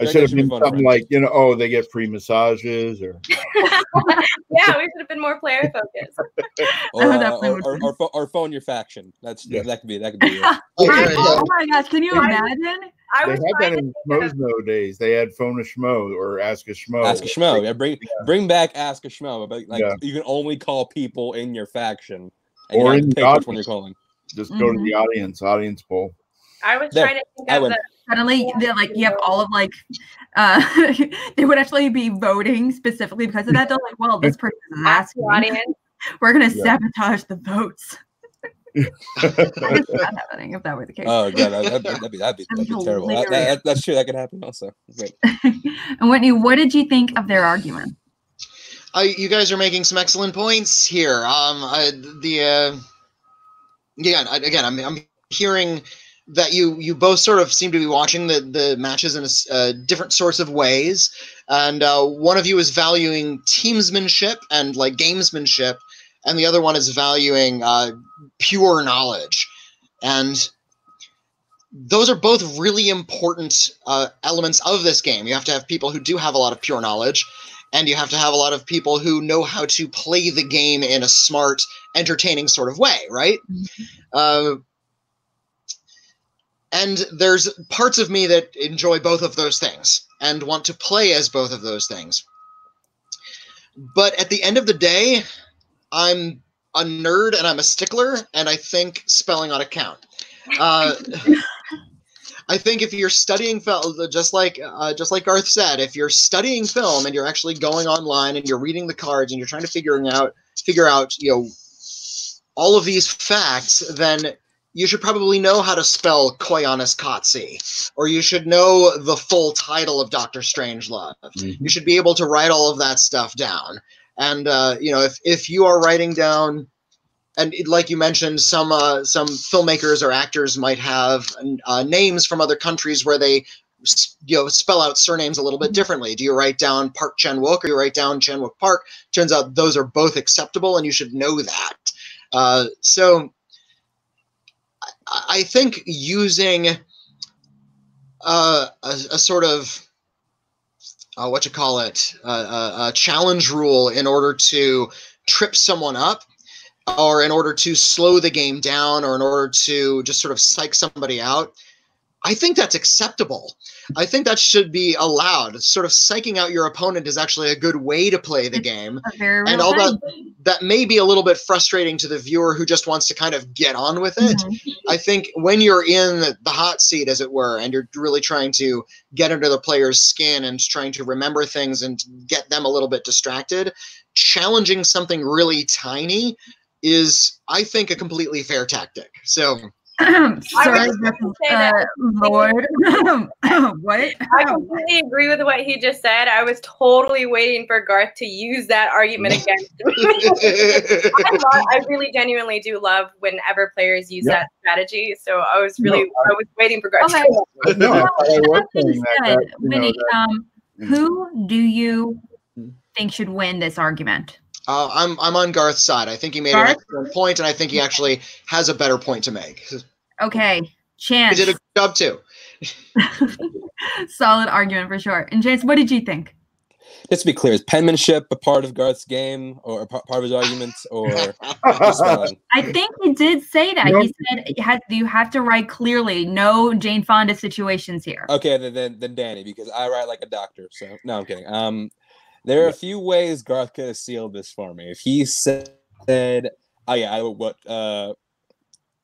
I should have been something like, you know, oh, they get free massages or yeah, we should have been more player focused. Or, Oh, uh, definitely or, or, or, or phone your faction. That's Yeah. that could be that could be it. Okay, oh my gosh, can you I- imagine? I they was had that in think of Schmoes nowadays. They had phone a schmo or ask a schmo. Ask a schmo. Yeah, bring bring back ask a schmo. But like Yeah. you can only call people in your faction, and Or you in have to the pick which one you're calling. Just go to the audience, audience poll. I was There, trying to think I of win. the Suddenly, they're like, you have all of like, uh, they would actually be voting specifically because of that. They're like, well, this person is ask the asking. audience. We're going to Yeah. sabotage the votes. I could happening if that were the case. Oh god, that, that'd, be, that'd be that'd be, that'd be terrible. That, that, that- that's true. That could happen also. Great. and Witney, what did you think of their argument? I, you guys are making some excellent points here. Um, I, the uh, again, again, I'm, I'm hearing that you you both sort of seem to be watching the the matches in a uh, different sorts of ways, and uh, one of you is valuing teamsmanship and like gamesmanship, and the other one is valuing uh, pure knowledge, and those are both really important uh, elements of this game. You have to have people who do have a lot of pure knowledge, and you have to have a lot of people who know how to play the game in a smart, entertaining sort of way, right? Uh, and there's parts of me that enjoy both of those things and want to play as both of those things. But at the end of the day, I'm a nerd and I'm a stickler, and I think spelling ought to count. Uh, I think if you're studying film, just like uh, just like Garth said, if you're studying film and you're actually going online and you're reading the cards and you're trying to figuring out figure out you know all of these facts, then you should probably know how to spell Koyaanisqatsi, or you should know the full title of Doctor Strangelove. Mhm. You should be able to write all of that stuff down. And uh, you know, if if you are writing down and like you mentioned, some uh, some filmmakers or actors might have uh, names from other countries where they you know spell out surnames a little bit differently. Do you write down Park Chan-wook or you write down Chan-wook Park? Turns out those are both acceptable, and you should know that. Uh, so I, I think using uh, a, a sort of uh, what you call it a, a challenge rule in order to trip someone up or in order to slow the game down or in order to just sort of psych somebody out i think that's acceptable i think that should be allowed sort of psyching out your opponent is actually a good way to play the game and all that that may be a little bit frustrating to the viewer who just wants to kind of get on with it Mhm. I think when you're in the hot seat, as it were, and you're really trying to get under the player's skin and trying to remember things and get them a little bit distracted, challenging something really tiny is, I think, a completely fair tactic. So, Sorry, was this gonna is, say that. uh, Lord. what? I completely agree with what he just said. I was totally waiting for Garth to use that argument against me. I, love, I really genuinely do love whenever players use Yeah. that strategy. So I was really, No, I was waiting for Garth. Okay. to no, I, was saying that, said, that, you know, Winnie, um, Mm. who do you think should win this argument? Uh, I'm, I'm on Garth's side. I think he made Garth? an excellent point, and I think he actually has a better point to make. Okay, Chance. He did a good job, too. Solid argument for sure. And Chance, what did you think? Just to be clear, is penmanship a part of Garth's game or a part of his arguments or? I think he did say that. Nope. He said you have, you have to write clearly. No Jane Fonda situations here. Okay, then, then then Danny, because I write like a doctor. So no, I'm kidding. Um, there are a few ways Garth could have sealed this for me. If he said, "Oh yeah," I, what uh,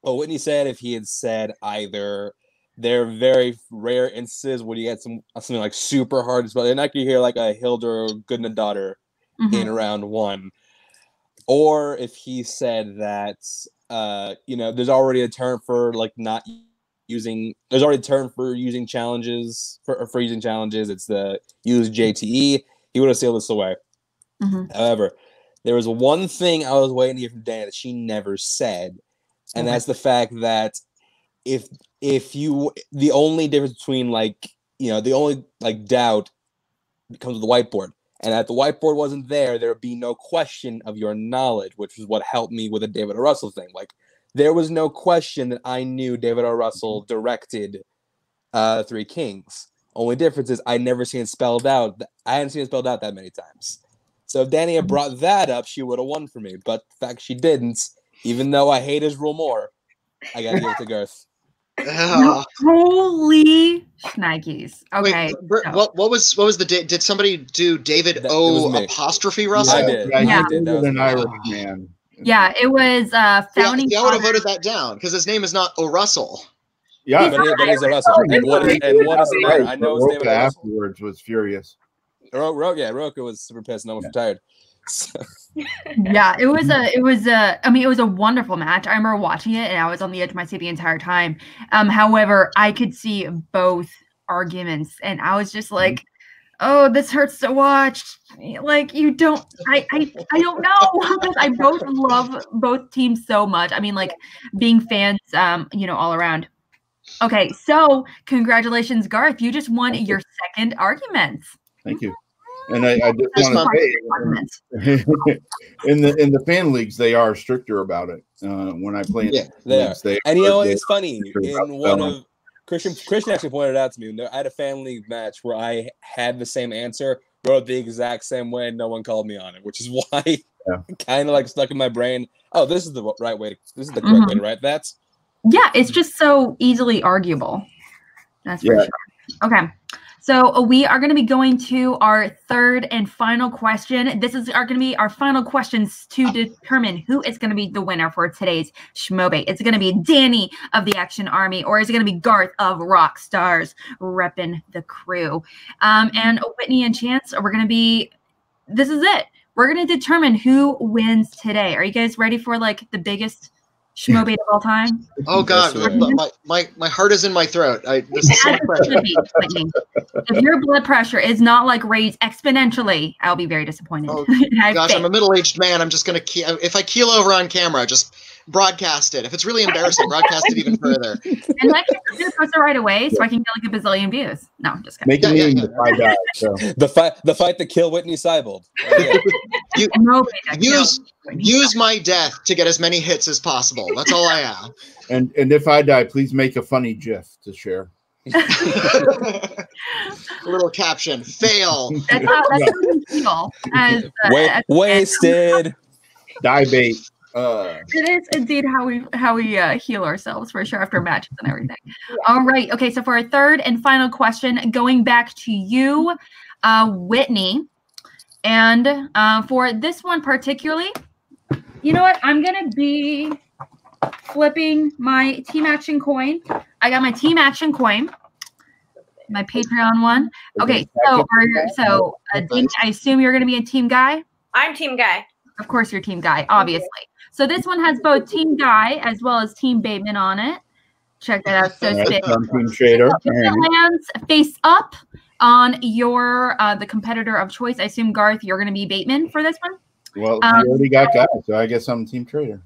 well Witney said, if he had said either there are very rare instances when you get some something like super hard to spell, and I could hear like a Hilda Goodna daughter Mhm. in round one. Or if he said that uh, you know, there's already a term for like not using there's already a term for using challenges for, for using challenges. It's the use JTE. He would have sealed this away. Mhm. However, there was one thing I was waiting to hear from Dana that she never said, and Okay. that's the fact that if if you the only difference between like you know the only like doubt comes with the whiteboard and that the whiteboard wasn't there there would be no question of your knowledge which is what helped me with the david o russell thing like there was no question that i knew david o russell directed uh three kings only difference is i never seen it spelled out i hadn't seen it spelled out that many times so if danny had brought that up she would have won for me but the fact she didn't even though i hate his rule more i gotta give it to garth Ah. Holy shnikes. Okay. Wait, Bert, so- what, what was what was the da- did somebody do David That- O apostrophe Russell? I did. Yeah, Yeah. he That was an. Irish man. Yeah, it was uh Yeah, founding yeah, I would have voted that down because his name is not O Russell. Yeah, but, it, but it's a Russell. And what, is, and what does it matter? I know it's Roca David afterwards was furious. Ro- Ro- yeah, Roka was super pissed. No one retired. So, yeah it was a it was a i mean it was a wonderful match i remember watching it and i was on the edge of my seat the entire time um however i could see both arguments and i was just like oh this hurts to watch like you don't i i, I don't know i both love both teams so much i mean like being fans um you know all around okay so congratulations garth you just won your second argument Thank you. And I, I just want to say, in the in the fan leagues, they are stricter about it. Uh, when I play in Yeah, they leagues, they and you know, it's funny. In one spelling. of Christian, Christian actually pointed out to me. I had a family match where I had the same answer, wrote the exact same way, and no one called me on it, which is why Yeah. kind of like stuck in my brain. Oh, this is the right way. To, this is the correct Mhm. way to write that. Yeah, it's just so easily arguable. That's for Yeah. sure. Okay. So uh, we are going to be going to our third and final question. This is are going to be our final questions to determine who is going to be the winner for today's Schmobe. Is it going to be Danny of the Action Army or is it going to be Garth of Rock Stars repping the crew? Um, and Witney and Chance, we're going to be. This is it. We're going to determine who wins today. Are you guys ready for like the biggest Schmobe of all time? Oh God, my, my, my, my heart is in my throat. I, this is so As it should be, Witney. if your blood pressure is not like raised exponentially, I'll be very disappointed. Oh, I have Gosh, faith. I'm a middle-aged man. I'm just gonna ke- if I keel over on camera, just broadcast it. If it's really embarrassing, broadcast it even further. And like, I'm post it right away so I can get like a bazillion views. No, I'm just kidding. Make Yeah, yeah, yeah. five guys. So The fight, the fight to kill Witney Seibold. Yeah. Use kills use my death to get as many hits as possible. That's all I have. and and if I die, please make a funny GIF to share. A little caption: fail. That's how that's how we feel as, uh, Wa- as- wasted. Die bait. Uh, It is indeed how we how we uh, heal ourselves for sure after matches and everything. All right. Okay. So for our third and final question, going back to you, uh, Witney, and uh, for this one particularly, you know what? I'm gonna be flipping my team action coin. I got my team action coin, my Patreon one. Okay. So are, so uh, Dean, I assume you're gonna be a team guy. I'm team guy. Of course, you're team guy, obviously. So this one has both team guy as well as team Bateman on it. Check that out. So right. Team Shader. Put your All right. hands face up on your uh, the competitor of choice. I assume Garth, you're going to be Bateman for this one. Well, Um, we already got guys, so I guess I'm Team Trader.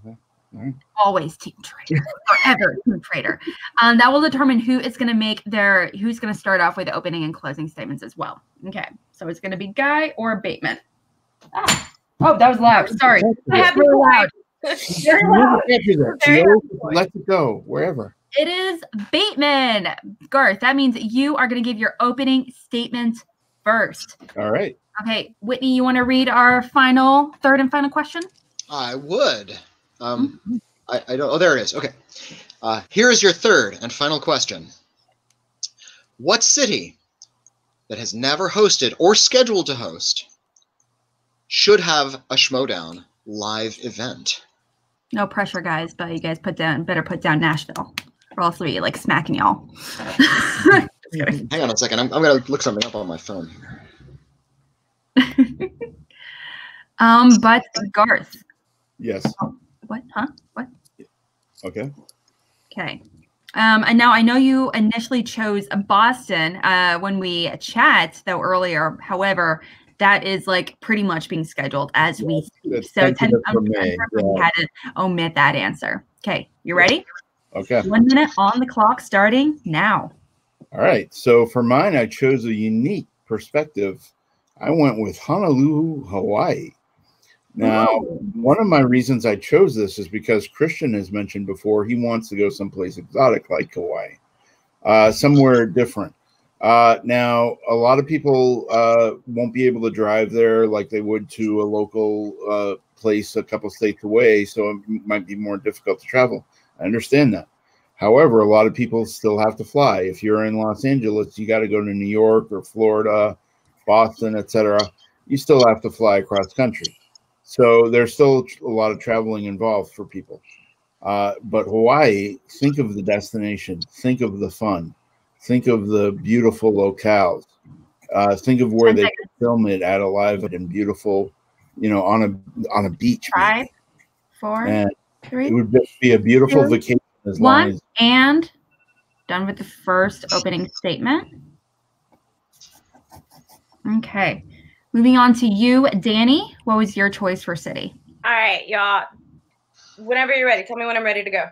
Always team trader, forever team trader. Um, that will determine who is going to make their who's going to start off with the opening and closing statements as well. Okay, so it's going to be Guy or Bateman. Ah. Oh, that was loud. Sorry, I have really loud. Very loud. Very She always loud. lets it go wherever. It is Bateman. Garth, that means you are going to give your opening statement first. All right. Okay, Witney, you want to read our final, third and final question? I would. Um, I, I don't. Oh, there it is. Okay. Uh, here is your third and final question. What city that has never hosted or scheduled to host should have a Schmoedown live event? No pressure, guys, but you guys put down, better put down Nashville, or else we like smacking y'all. Hang on a second. I'm, I'm going to look something up on my phone here. um, but Garth, Yes. what? Huh? What? Okay. Okay. Um, and now I know you initially chose Boston uh, when we chat though earlier. However, that is like pretty much being scheduled as we speak. So ten, tentative for I'm, May, I'm yeah. had to omit that answer. Okay, you ready? Okay. One minute on the clock, starting now. All right. So for mine, I chose a unique perspective. I went with Honolulu, Hawaii. Now, one of my reasons I chose this is because Christian has mentioned before he wants to go someplace exotic like Hawaii, uh, somewhere different. Uh, now, a lot of people uh, won't be able to drive there like they would to a local uh, place a couple states away, so it might be more difficult to travel. I understand that. However, a lot of people still have to fly. If you're in Los Angeles, you got to go to New York or Florida, Boston, etc. You still have to fly across country. So there's still a lot of traveling involved for people. Uh, but Hawaii, think of the destination, think of the fun, think of the beautiful locales, uh, think of where Ten they seconds. could film it at a live and beautiful, you know, on a on a beach. Five, maybe. four, And it would just be a beautiful two, vacation as long one, as and done with the first opening statement. Okay. Moving on to you, Danny. What was your choice for city? All right, y'all. Whenever you're ready, tell me when I'm ready to go.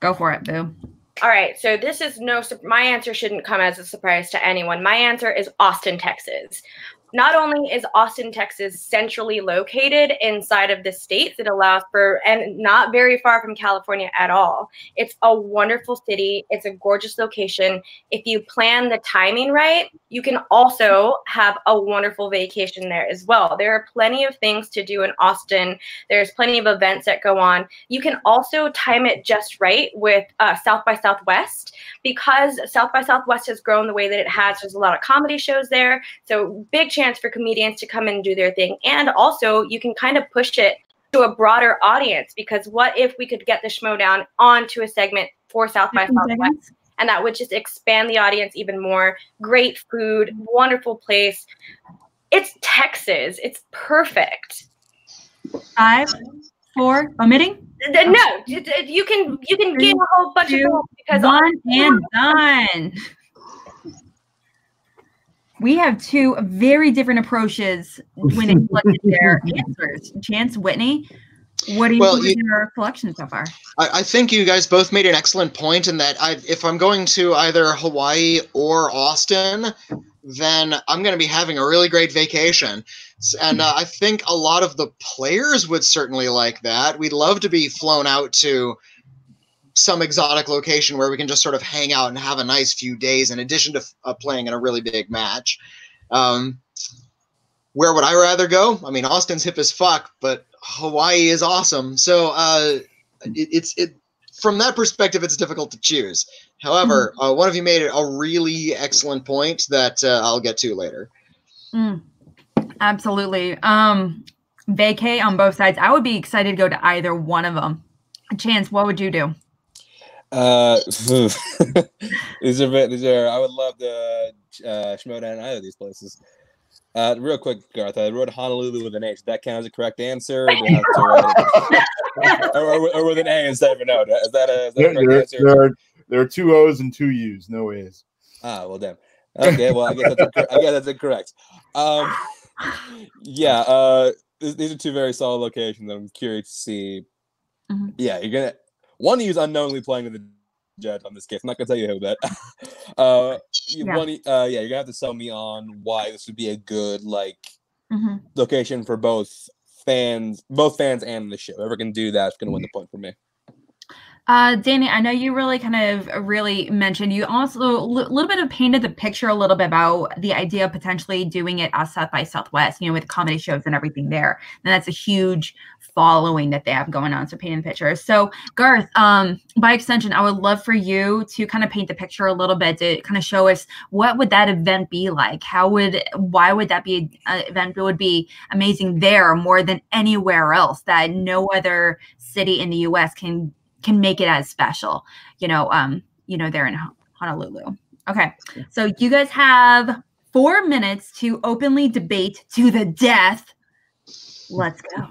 Go for it, Boo. All right, so this is no my answer shouldn't come as a surprise to anyone. My answer is Austin, Texas. Not only is Austin, Texas centrally located inside of the states, it allows for and not very far from California at all. It's a wonderful city. It's a gorgeous location. If you plan the timing right, you can also have a wonderful vacation there as well. There are plenty of things to do in Austin. There's plenty of events that go on. You can also time it just right with uh, South by Southwest because South by Southwest has grown the way that it has. There's a lot of comedy shows there. So, big chance for comedians to come and do their thing. And also, you can kind of push it to a broader audience because what if we could get the Schmoedown onto a segment for South by Southwest? and that would just expand the audience even more. Great food, wonderful place. It's Texas. It's perfect. Five, four, omitting, No, you can you can get a whole bunch Two, of because one, and done. We have two very different approaches when it comes to their answers. Chance Witney, What do you Well, think you- of your selection so far? I, I think you guys both made an excellent point in that I, if I'm going to either Hawaii or Austin, then I'm going to be having a really great vacation. And uh, I think a lot of the players would certainly like that. We'd love to be flown out to some exotic location where we can just sort of hang out and have a nice few days in addition to uh, playing in a really big match. Um, where would I rather go? I mean, Austin's hip as fuck, but Hawaii is awesome. So uh, it, it's it from that perspective, it's difficult to choose. However, uh, one of you made a really excellent point that uh, I'll get to later. Mm, absolutely. Um, vacay on both sides. I would be excited to go to either one of them. Chance, what would you do? Uh, these are these are. I would love to uh, Schmoedown in either of these places. Uh, real quick, Garth. I wrote Honolulu with an H. Does that count as a correct answer, or, do I have to write it- or, or, or with an A instead of an O? Is that a, is that a correct there, answer? there are there are two O's and two U's, no A's. Ah, well, damn. Okay, well, I guess that's incor- I guess that's incorrect. Um, yeah, uh, th- these are two very solid locations. I'm curious to see. Mhm. Yeah, you're gonna one of you's unknowingly playing to the judge on this case. I'm not gonna tell you who, but uh, you, Yeah. one, uh, yeah, you're gonna have to sell me on why this would be a good like Mhm. location for both fans, both fans and the show. Whoever can do that's gonna win the point for me. Uh, Danny, I know you really kind of really mentioned you also a little bit of painted the picture a little bit about the idea of potentially doing it at South by Southwest, you know, with comedy shows and everything there. And that's a huge following that they have going on. So painting the picture. So Garth, um, by extension, I would love for you to kind of paint the picture a little bit to kind of show us what would that event be like? How would why would that be an event that would be amazing there more than anywhere else that no other city in the US can can make it as special, you know, um, you know, they're in Honolulu. Okay. So you guys have four minutes to openly debate to the death. Let's go.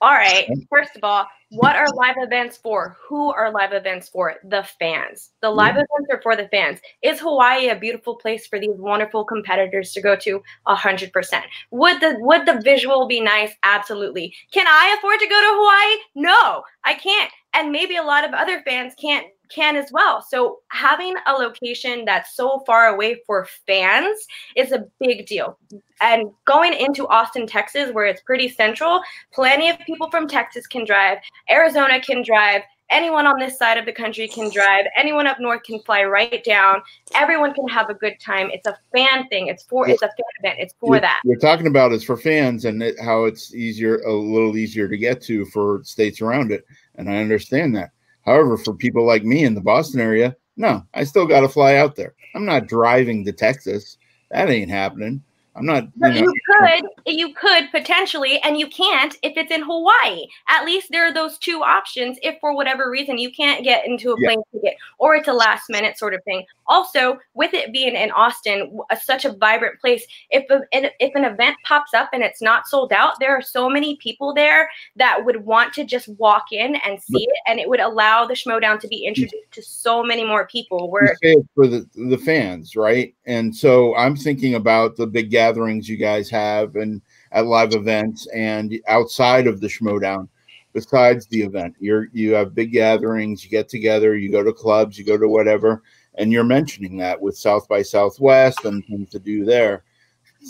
All right. First of all, what are live events for? Who are live events for? The fans. The live events are for the fans. Is Hawaii a beautiful place for these wonderful competitors to go to? A hundred percent. Would the would the visual be nice? Absolutely. Can I afford to go to Hawaii? No, I can't. And maybe a lot of other fans can't can as well. So having a location that's so far away for fans is a big deal. And going into Austin, Texas, where it's pretty central, plenty of people from Texas can drive, Arizona can drive, anyone on this side of the country can drive, anyone up north can fly right down. Everyone can have a good time. It's a fan thing. It's for it's a fan event. It's for You're- that. You're talking about is for fans and it, how it's easier, a little easier to get to for states around it, and I understand that. However, for people like me in the Boston area, no, I still got to fly out there. I'm not driving to Texas. That ain't happening. I'm not. You know, you could, you could potentially, and you can't if it's in Hawaii. At least there are those two options. If for whatever reason you can't get into a Yeah. plane ticket, or it's a last minute sort of thing. Also, with it being in Austin, a, such a vibrant place, if a, an- if an event pops up and it's not sold out, there are so many people there that would want to just walk in and see it, and it would allow the Schmoedown to be introduced to so many more people. Where for the the fans, right? And so I'm thinking about the big gatherings you guys have and at live events and outside of the Schmoedown. Besides the event, you're you have big gatherings, you get together, you go to clubs, you go to whatever, and you're mentioning that with South by Southwest and things to do there.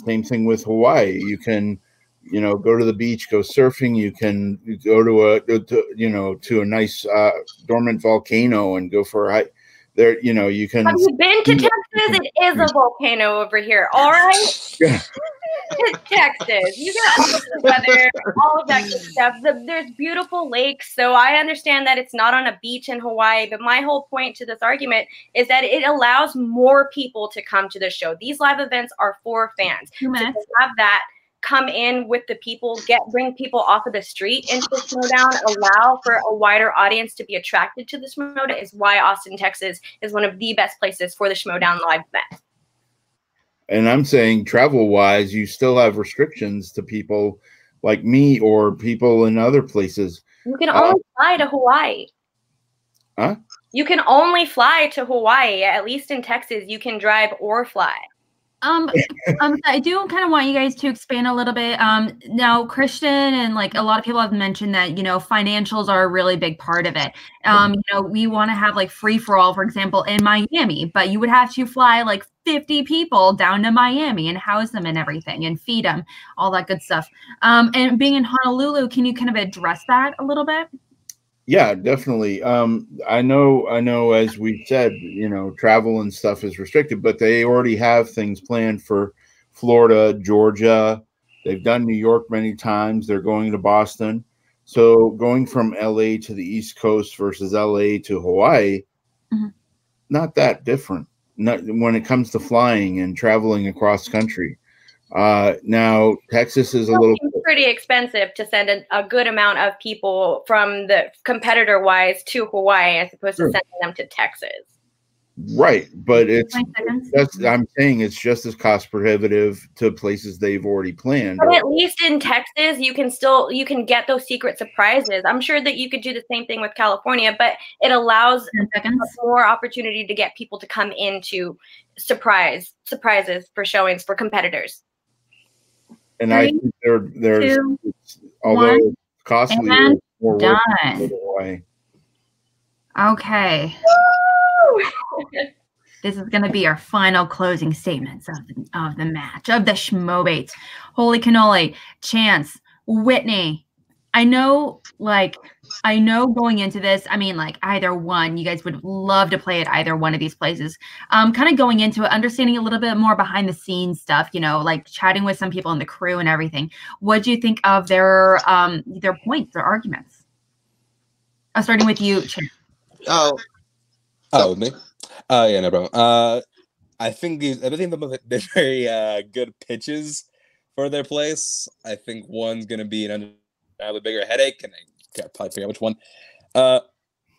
Same thing with Hawaii. You can, you know, go to the beach, go surfing. You can go to a, to, you know, to a nice uh, dormant volcano and go for a hike. There, you know, you can. have you been to Texas? It is a volcano over here. All right. Yeah. Texas. You get all of the weather, all of that good stuff. The, there's beautiful lakes, so I understand that it's not on a beach in Hawaii. But my whole point to this argument is that it allows more people to come to the show. These live events are for fans. Two To minutes. have that come in with the people, get bring people off of the street into the Schmoedown, allow for a wider audience to be attracted to the Schmoedown is why Austin, Texas is one of the best places for the Schmoedown live event. And I'm saying travel wise, you still have restrictions to people like me or people in other places. You can Uh, only fly to Hawaii. Huh? You can only fly to Hawaii. At least in Texas, you can drive or fly. Um, um, I do kind of want you guys to expand a little bit. Um, now Christian and like a lot of people have mentioned that you know financials are a really big part of it. Um, you know, we want to have like free for all, for example, in Miami, but you would have to fly like 50 people down to Miami and house them and everything and feed them, all that good stuff. Um, and being in Honolulu, can you kind of address that a little bit? Yeah, definitely. Um, I know, I know. As we said, you know, travel and stuff is restricted, but they already have things planned for Florida, Georgia. They've done New York many times. They're going to Boston. So going from LA to the East Coast versus LA to Hawaii, Mhm. not that different. Not when it comes to flying and traveling across country. Uh, now Texas is a little. It's pretty expensive to send a, a good amount of people from the competitor wise to Hawaii as opposed Sure. to sending them to Texas. Right, but it's that's I'm saying it's just as cost prohibitive to places they've already planned. But at least in Texas, you can still you can get those secret surprises. I'm sure that you could do the same thing with California, but it allows more opportunity to get people to come into surprise surprises for showings for competitors. And I think there there's two, it's, although one, costly, and more worth it done. to away. Okay. This is going to be our final closing statements of the, of the match, of the Schmobates. Holy cannoli, Chance, Witney. I know, like, I know going into this, I mean, like, either one, you guys would love to play at either one of these places. Um, kind of going into it, understanding a little bit more behind the scenes stuff, you know, like chatting with some people in the crew and everything. What do you think of their um their points, their arguments? Uh, starting with you, Chance. Oh, Oh, me? Uh, yeah, no problem. Uh, I think these, I think they're they're very uh, good pitches for their place. I think one's gonna be an undeniably bigger headache, and I can't probably figure out which one. Uh,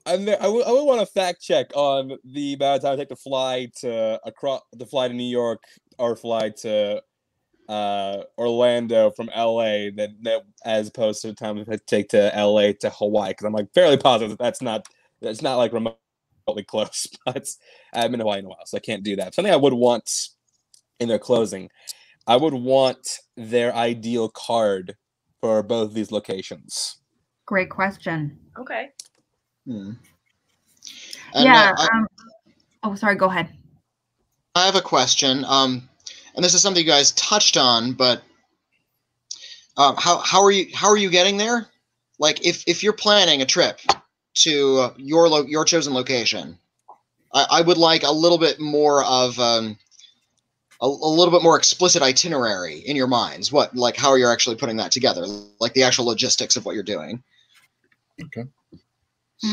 I'm there, I would want to fact check on the amount of time it take to fly to across to fly to New York or fly to uh, Orlando from LA that, that as opposed to the time it take to LA to Hawaii because I'm like fairly positive that that's not that's not like remotely close, but I haven't been to Hawaii in a while, so I can't do that. Something I would want in their closing, I would want their ideal card for both these locations. Great question. Okay. hmm. Yeah. uh, I, um, oh, sorry. Go ahead. I have a question. Um, and this is something you guys touched on, but um, how how are you how are you getting there? Like, if if you're planning a trip to uh, your lo- your chosen location, I, I would like a little bit more of um, a, a little bit more explicit itinerary in your minds. What like how are you're actually putting that together, like the actual logistics of what you're doing. Okay.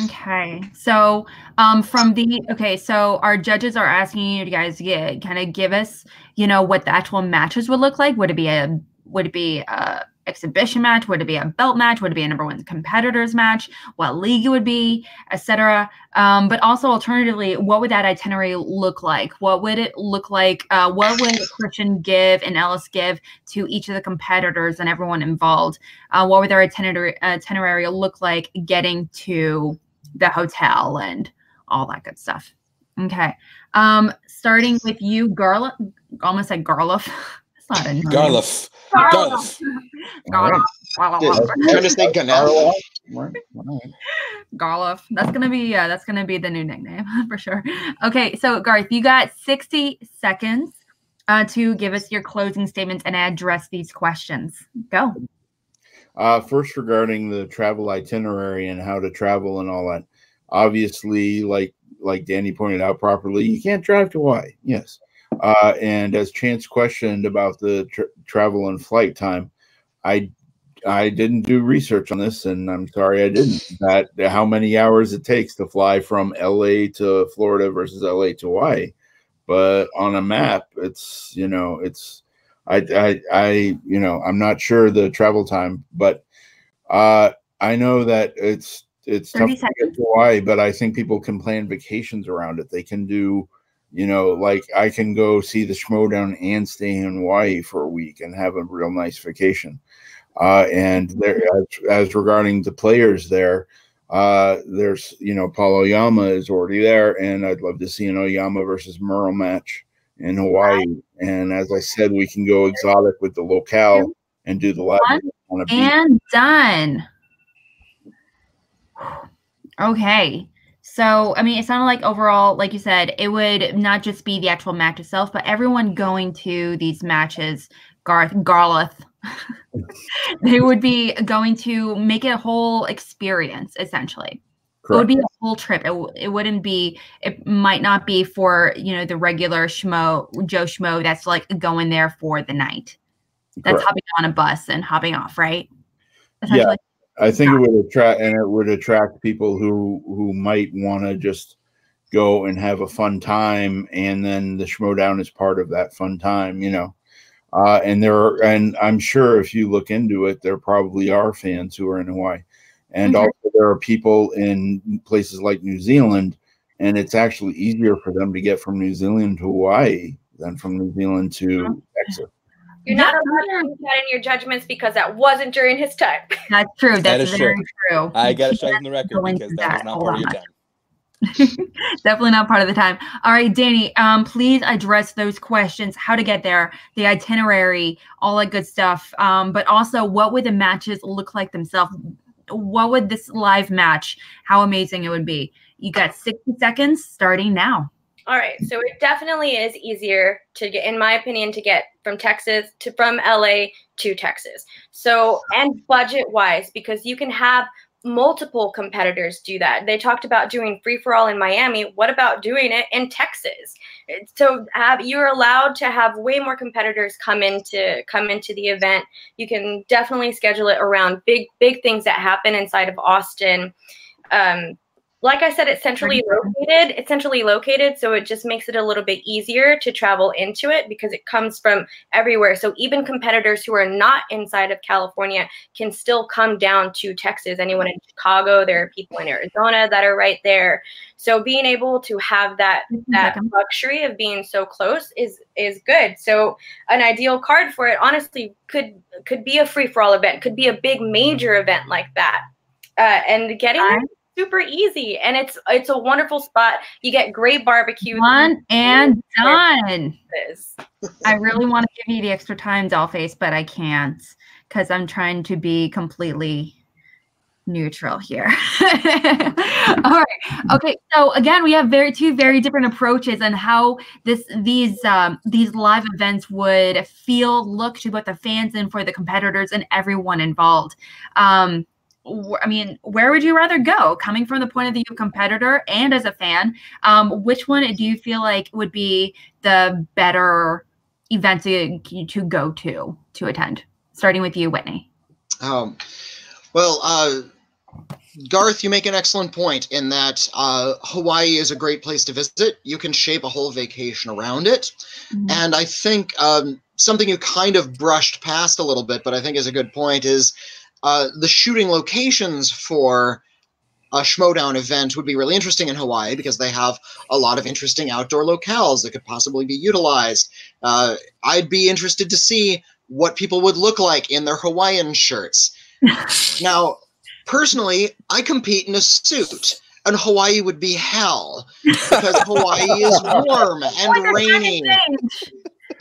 Okay. So, um, from the okay, so our judges are asking you guys to get kind of give us, you know, what the actual matches would look like. Would it be a would it be a exhibition match? Would it be a belt match? Would it be a number one competitors match? What league it would be, etc. Um, but also alternatively, what would that itinerary look like? What would it look like? Uh, what would Christian give and Ellis give to each of the competitors and everyone involved? uh, what would their itinerary, itinerary look like getting to the hotel and all that good stuff. Okay. Um, starting with you, Garlic. Almost like Garloff. That's not a name. Garliff. Garloff. All right. Garloff. I'm trying to say Ganef. Right. All right. Garloff. That's gonna be yeah, that's gonna be the new nickname for sure. Okay, so Garth, you got 60 seconds uh, to give us your closing statements and address these questions. Go. Uh, first, regarding the travel itinerary and how to travel and all that. Obviously, like like Danny pointed out properly, you can't drive to Hawaii. Yes, uh, and as Chance questioned about the tr- travel and flight time, I I didn't do research on this, and I'm sorry I didn't. That how many hours it takes to fly from LA to Florida versus LA to Hawaii, but on a map, it's you know it's I, I, I, you know, I'm not sure the travel time, but uh, I know that it's it's tough 30 to get to Hawaii, but I think people can plan vacations around it. They can do, you know, like I can go see the Schmoedown and stay in Hawaii for a week and have a real nice vacation. Uh, and there, as, as regarding the players there, uh, there's, you know, Paulo Yama is already there, and I'd love to see an Oyama versus Merle match in Hawaii. And as I said, we can go exotic with the locale and do the live One on a beach. and done. Okay. So, I mean, it sounded like overall, like you said, it would not just be the actual match itself, but everyone going to these matches, Garth, Garleth, they would be going to make it a whole experience, essentially. It would be a whole trip. It, it wouldn't be, it might not be for, you know, the regular schmo, Joe Schmo that's like going there for the night. That's Correct. hopping on a bus and hopping off, right? Essentially. I think it would attract and it would attract people who who might want to just go and have a fun time, and then the Schmoedown is part of that fun time, you know. Uh, and there are, and I'm sure if you look into it, there probably are fans who are in Hawaii, and Mhm. also there are people in places like New Zealand, and it's actually easier for them to get from New Zealand to Hawaii than from New Zealand to Texas. You're not allowed to do that in your judgments because that wasn't during his time. That's true. That That's is very true. true. I got to strike from the record because that was not Hold part of your time. Definitely not part of the time. All right, Danny, um, please address those questions, how to get there, the itinerary, all that good stuff. Um, but also what would the matches look like themselves? What would this live match, how amazing it would be? You got 60 seconds starting now. All right, so it definitely is easier to get, in my opinion, to get from Texas to from LA to Texas. So and budget wise, because you can have multiple competitors do that. They talked about doing free for all in Miami. What about doing it in Texas? So have you're allowed to have way more competitors come into come into the event. You can definitely schedule it around big big things that happen inside of Austin. Um, like I said, it's centrally located. It's centrally located, so it just makes it a little bit easier to travel into it because it comes from everywhere. So even competitors who are not inside of California can still come down to Texas. Anyone in Chicago, there are people in Arizona that are right there. So being able to have that mm-hmm, that um luxury of being so close is is good. So an ideal card for it, honestly, could could be a free for all event, could be a big major mm-hmm. event like that. Uh, and getting super easy, and it's it's a wonderful spot. You get great barbecue. One and done. I really want to give you the extra time, Dollface, but I can't because I'm trying to be completely neutral here. All right. Okay. So again, we have very two very different approaches on how this these um, these live events would feel, look to both the fans and for the competitors and everyone involved. Um, I mean, where would you rather go? Coming from the point of view of competitor and as a fan, um, which one do you feel like would be the better event to, to go to to attend? Starting with you, Witney. Um, well, uh, Garth, you make an excellent point in that uh, Hawaii is a great place to visit. You can shape a whole vacation around it. And I think um, something you kind of brushed past a little bit, but I think is a good point, is uh, the shooting locations for a Schmoedown event would be really interesting in Hawaii because they have a lot of interesting outdoor locales that could possibly be utilized. Uh, I'd be interested to see what people would look like in their Hawaiian shirts. now, personally, I compete in a suit. And Hawaii would be hell because Hawaii is warm and rainy.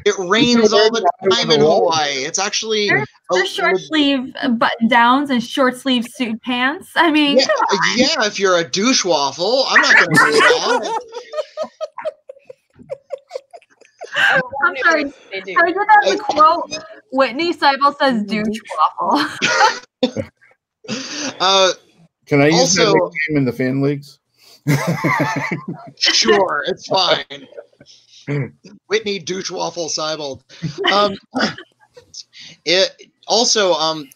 It rains all the time in Hawaii. It's actually There's a- There's short sleeve button downs and short sleeve suit pants. I mean, yeah, yeah, if you're a douche waffle, I'm not going to do that. I'm sorry. I did that as a quote. Witney Seibold says douche waffle. Uh, Can I use that Also- nickname in the fan leagues? sure, it's fine. Witney douche waffle Seibold. Um, it also um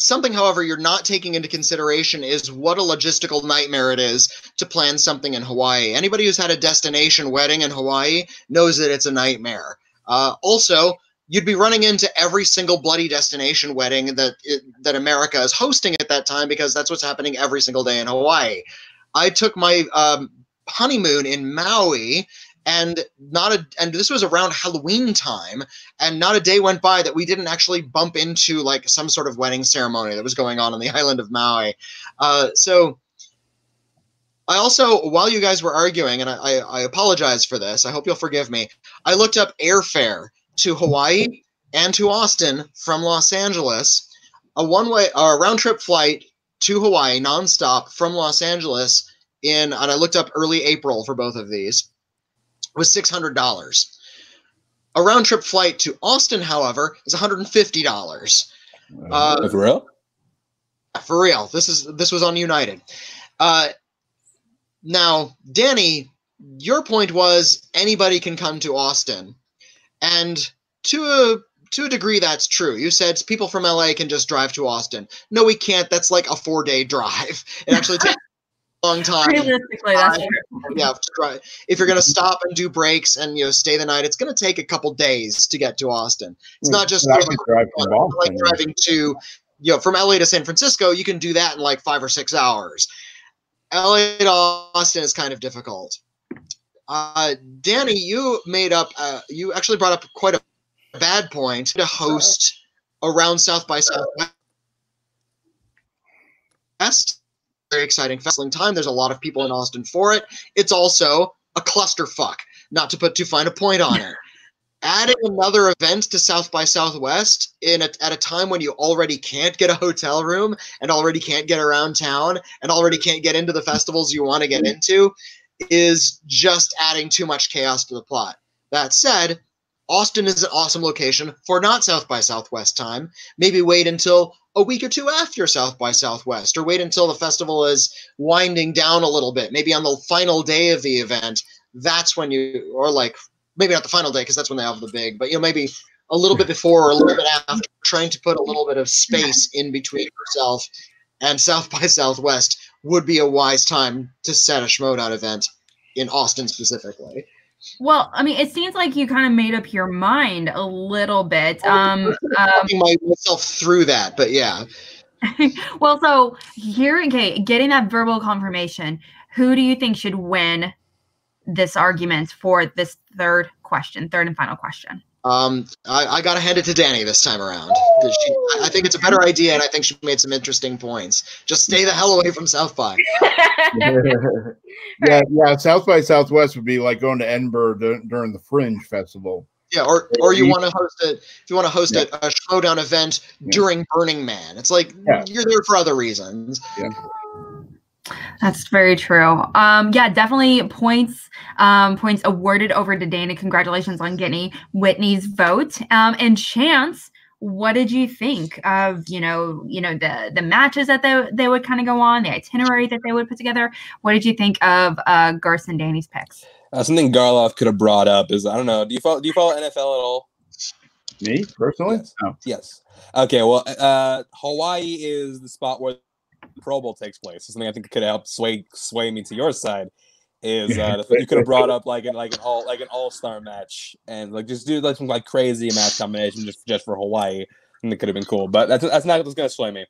something, however, you're not taking into consideration is what a logistical nightmare it is to plan something in Hawaii. Anybody who's had a destination wedding in Hawaii knows that it's a nightmare. Uh, also, you'd be running into every single bloody destination wedding that it, that America is hosting at that time because that's what's happening every single day in Hawaii. I took my um, honeymoon in Maui and not a and this was around Halloween time and not a day went by that we didn't actually bump into like some sort of wedding ceremony that was going on on the island of Maui. Uh, so I also, while you guys were arguing, and I, I, I apologize for this, I hope you'll forgive me. I looked up airfare to Hawaii and to Austin from Los Angeles, a one-way, a round-trip flight to Hawaii nonstop from Los Angeles in, and I looked up early April for both of these, was six hundred dollars. A round-trip flight to Austin, however, is one hundred and fifty dollars. Uh, For real? for real. This is this was on United. Uh, now, Danny, your point was anybody can come to Austin, and to a to a degree that's true. You said people from LA can just drive to Austin. No, we can't. That's like a four day drive. It actually takes long time. Realistically, that's I- true. Yeah, to drive. if you're gonna stop and do breaks and you know stay the night, it's gonna take a couple days to get to Austin. It's not just I you know, drive from like driving to you know from LA to San Francisco, you can do that in like five or six hours. LA to Austin is kind of difficult. Uh, Danny, you made up. Uh, you actually brought up quite a bad point to host around South by Southwest. Very exciting festival time. There's a lot of people in Austin for it. It's also a clusterfuck. Not to put too fine a point on it adding another event to South by Southwest in a, at a time when you already can't get a hotel room and already can't get around town and already can't get into the festivals you want to get mm-hmm. into is just adding too much chaos to the plot. That said, Austin is an awesome location for not South by Southwest time. Maybe wait until a week or two after South by Southwest, or wait until the festival is winding down a little bit. Maybe on the final day of the event, that's when you, or like maybe not the final day because that's when they have the big, but you know maybe a little bit before or a little bit after, trying to put a little bit of space in between yourself and South by Southwest would be a wise time to set a Schmoedown event in Austin specifically. Well, I mean, it seems like you kind of made up your mind a little bit. Um, um, my- myself through that, but yeah. well, so here, okay, getting that verbal confirmation, who do you think should win this argument for this third question, third and final question? Um, I, I got to hand it to Danny this time around. She, I- I think it's a better idea, and I think she made some interesting points. Just stay the hell away from South by. yeah, yeah. South by Southwest would be like going to Edinburgh dur- during the Fringe Festival. Yeah, or or you You- want to host it if you want to host a, a Schmoedown event Yeah. during Burning Man. It's like Yeah. you're there for other reasons. That's very true. Um, yeah, definitely points um, points awarded over to Dana. Congratulations on getting Witney's vote. Um, and Chance, what did you think of you know you know the the matches that they they would kind of go on, the itinerary that they would put together? What did you think of uh, Garth and Danny's picks? Uh, something Garloff could have brought up is I don't know. Do you follow? Do you follow NFL at all? Me personally, Yes. no. Yes. Okay. Well, uh, Hawaii is the spot where the Pro Bowl takes place. Something I think could help sway sway me to your side is uh, the thing you could have brought up like an like an all like an all star match and like just do like some like crazy match combination just just for Hawaii. And it could have been cool, but that's that's not what's gonna sway me.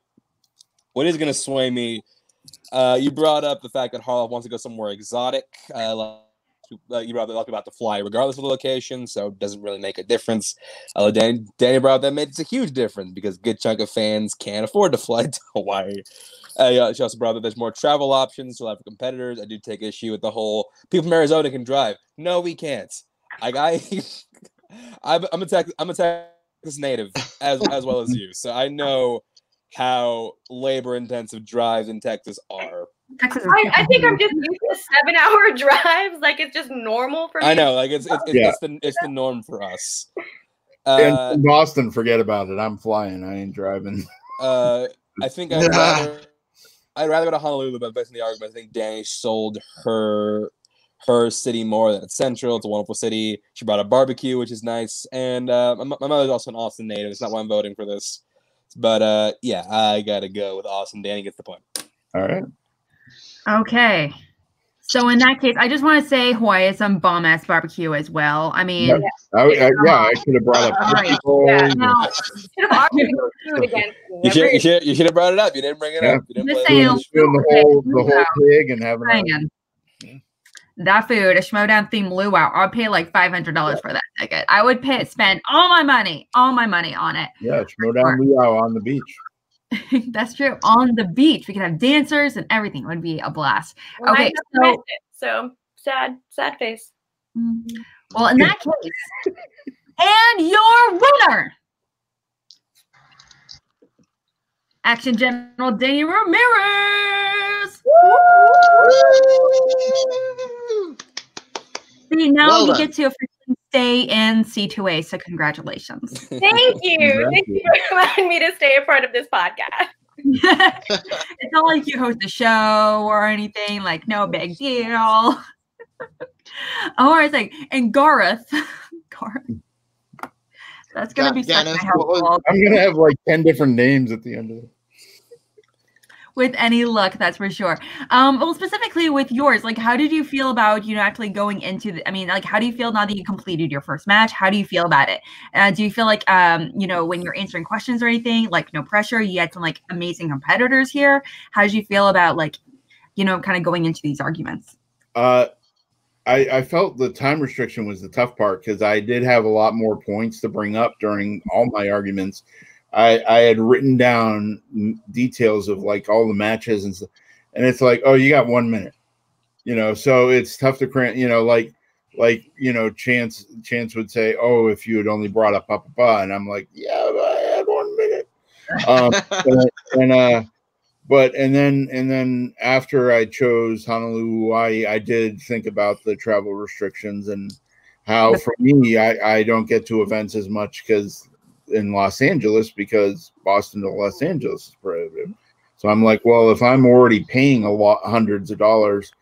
What is gonna sway me? Uh, you brought up the fact that Harloff wants to go somewhere exotic. Uh, like- uh, you brought up about the fly, regardless of the location, so it doesn't really make a difference. Uh, Danny, Danny brought that makes a huge difference because a good chunk of fans can't afford to fly to Hawaii. Uh, yeah, she also brought up there's more travel options to for competitors. I do take issue with the whole people from Arizona can drive. No, we can't. I, I'm, a Tex, I'm a Texas native as as well as you, so I know how labor intensive drives in Texas are. Texas I, I think I'm just used to seven hour drives. Like it's just normal for me. I know, like it's it's, it's, Yeah. it's the it's the norm for us. Uh, in Boston, forget about it. I'm flying. I ain't driving. uh, I think I'd rather I'd rather go to Honolulu, but based on the argument, I think Danny sold her her city more than it's central. It's a wonderful city. She brought a barbecue, which is nice, and uh, my, my mother's also an Austin native. It's not why I'm voting for this, but uh, yeah, I gotta go with Austin. Danny gets the point. All right. Okay. So in that case, I just want to say Hawaii is some bomb ass barbecue as well. I mean, Yep. I, I, yeah, I could have brought up All right. people. Yeah. now, should have food against. You should you should you should have brought it up. You didn't bring it Yeah. up. You didn't Just saying, the whole the whole pig and having a. That food, a Schmoedown themed luau, I'd pay like five hundred dollars for that ticket. I would pay spend all my money, all my money on it. yeah, Schmoedown Luau on the beach. That's true. On the beach, we could have dancers and everything. It would be a blast. Well, Okay, so- it, so sad, sad face. Mm-hmm. Well, in that case, and your winner, Action General Danny Ramirez. See, now Well you done. get to officially stay in C2A, so congratulations. Thank you. Thank you for allowing me to stay a part of this podcast. it's not like you host a show or anything, like no oh, big deal. oh, I was like, and Gareth. Gareth. That's gonna be such a Gareth, what was- helpful. I'm gonna have like ten different names at the end of it. With any luck that's for sure. Um well specifically with yours like how did you feel about you know actually going into the i mean like how do you feel now that you completed your first match? How do you feel about it? Uh, do you feel like um you know when you're answering questions or anything like no pressure you had some like amazing competitors here? How did you feel about like you know kind of going into these arguments? Uh, I, I felt the time restriction was the tough part because I did have a lot more points to bring up during all my arguments. I, I had written down details of like all the matches and stuff, and it's like, oh, you got one minute, you know. So it's tough to cram, you know, like like you know, Chance Chance would say, oh, if you had only brought up Papa, Pa," and I'm like, yeah, but I had one minute. Um, and, and uh but and then and then after I chose Honolulu, Hawaii, I did think about the travel restrictions and how for me I, I don't get to events as much because in Los Angeles because Boston to Los Angeles is prohibitive. So I'm like, well, if I'm already paying a lot hundreds of dollars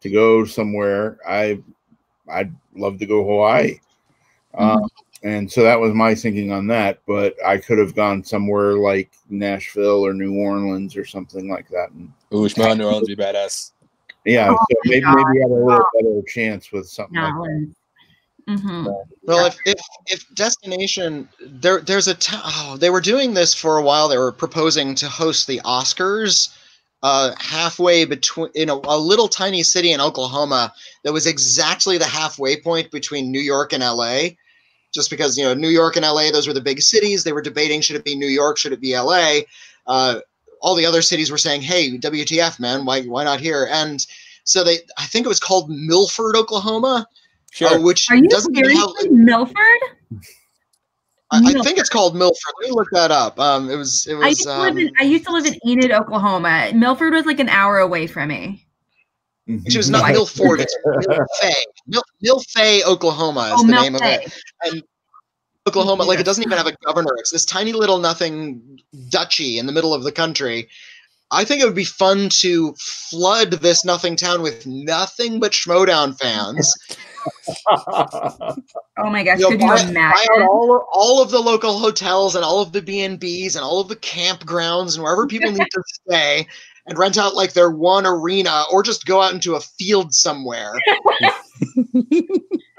to go somewhere, I I'd love to go Hawaii. Um, and so that was my thinking on that. But I could have gone somewhere like Nashville or New Orleans or something like that. And Ooh, Shimon New Orleans would be badass. yeah, Oh so maybe God. maybe I had a little better chance with something like that. mm-hmm. Well, if, if if destination there there's a t- oh, they were doing this for a while. They were proposing to host the Oscars uh, halfway between in a, a little tiny city in Oklahoma that was exactly the halfway point between New York and L.A. Just because you know New York and L.A. those were the big cities. They were debating should it be New York, should it be L.A. Uh, all the other cities were saying, "Hey, WTF, man? Why why not here?" And so they, I think it was called Milford, Oklahoma, Sure. uh, which are you doesn't seriously have. milford I, I think it's called Milford. Let me look that up. Um, it was it I used was to live in um, I used to live in Enid, Oklahoma. Milford was like an hour away from me. which was not Milford. It's Milfay. Mil, Milfay, Oklahoma is Oh, the name of it. And Oklahoma, like it doesn't even have a governor. It's this tiny little nothing duchy in the middle of the country. I think it would be fun to flood this nothing town with nothing but Schmoedown fans. Oh my gosh, You know, could you buy, buy imagine? out all, of- all of the local hotels and all of the B and B's and all of the campgrounds and wherever people need to stay, and rent out like their one arena, or just go out into a field somewhere.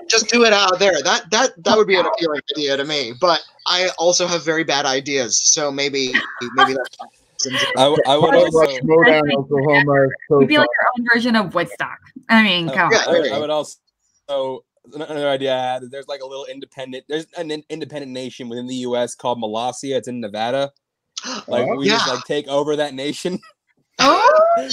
just do it out there. That that that would be an appealing idea to me. But I also have very bad ideas, so maybe maybe that's. I, w- I would also. like- Schmoedown, Oklahoma. is so It'd be like our own version of Woodstock. I mean, come yeah, on. I, I would also. So another idea I had is there's like a little independent. There's an in- independent nation within the U.S. called Molossia. It's in Nevada. Like Oh, we just like take over that nation. Oh,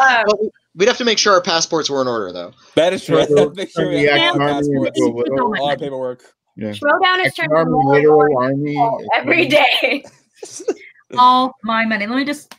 Um, we- we'd have to make sure our passports were in order, though. That is true. So- Make so sure we have all our Action Army passports, will go with- paperwork. Yeah. Schmoedown is Action turning Army, more and literal army. every day. all my money. Let me just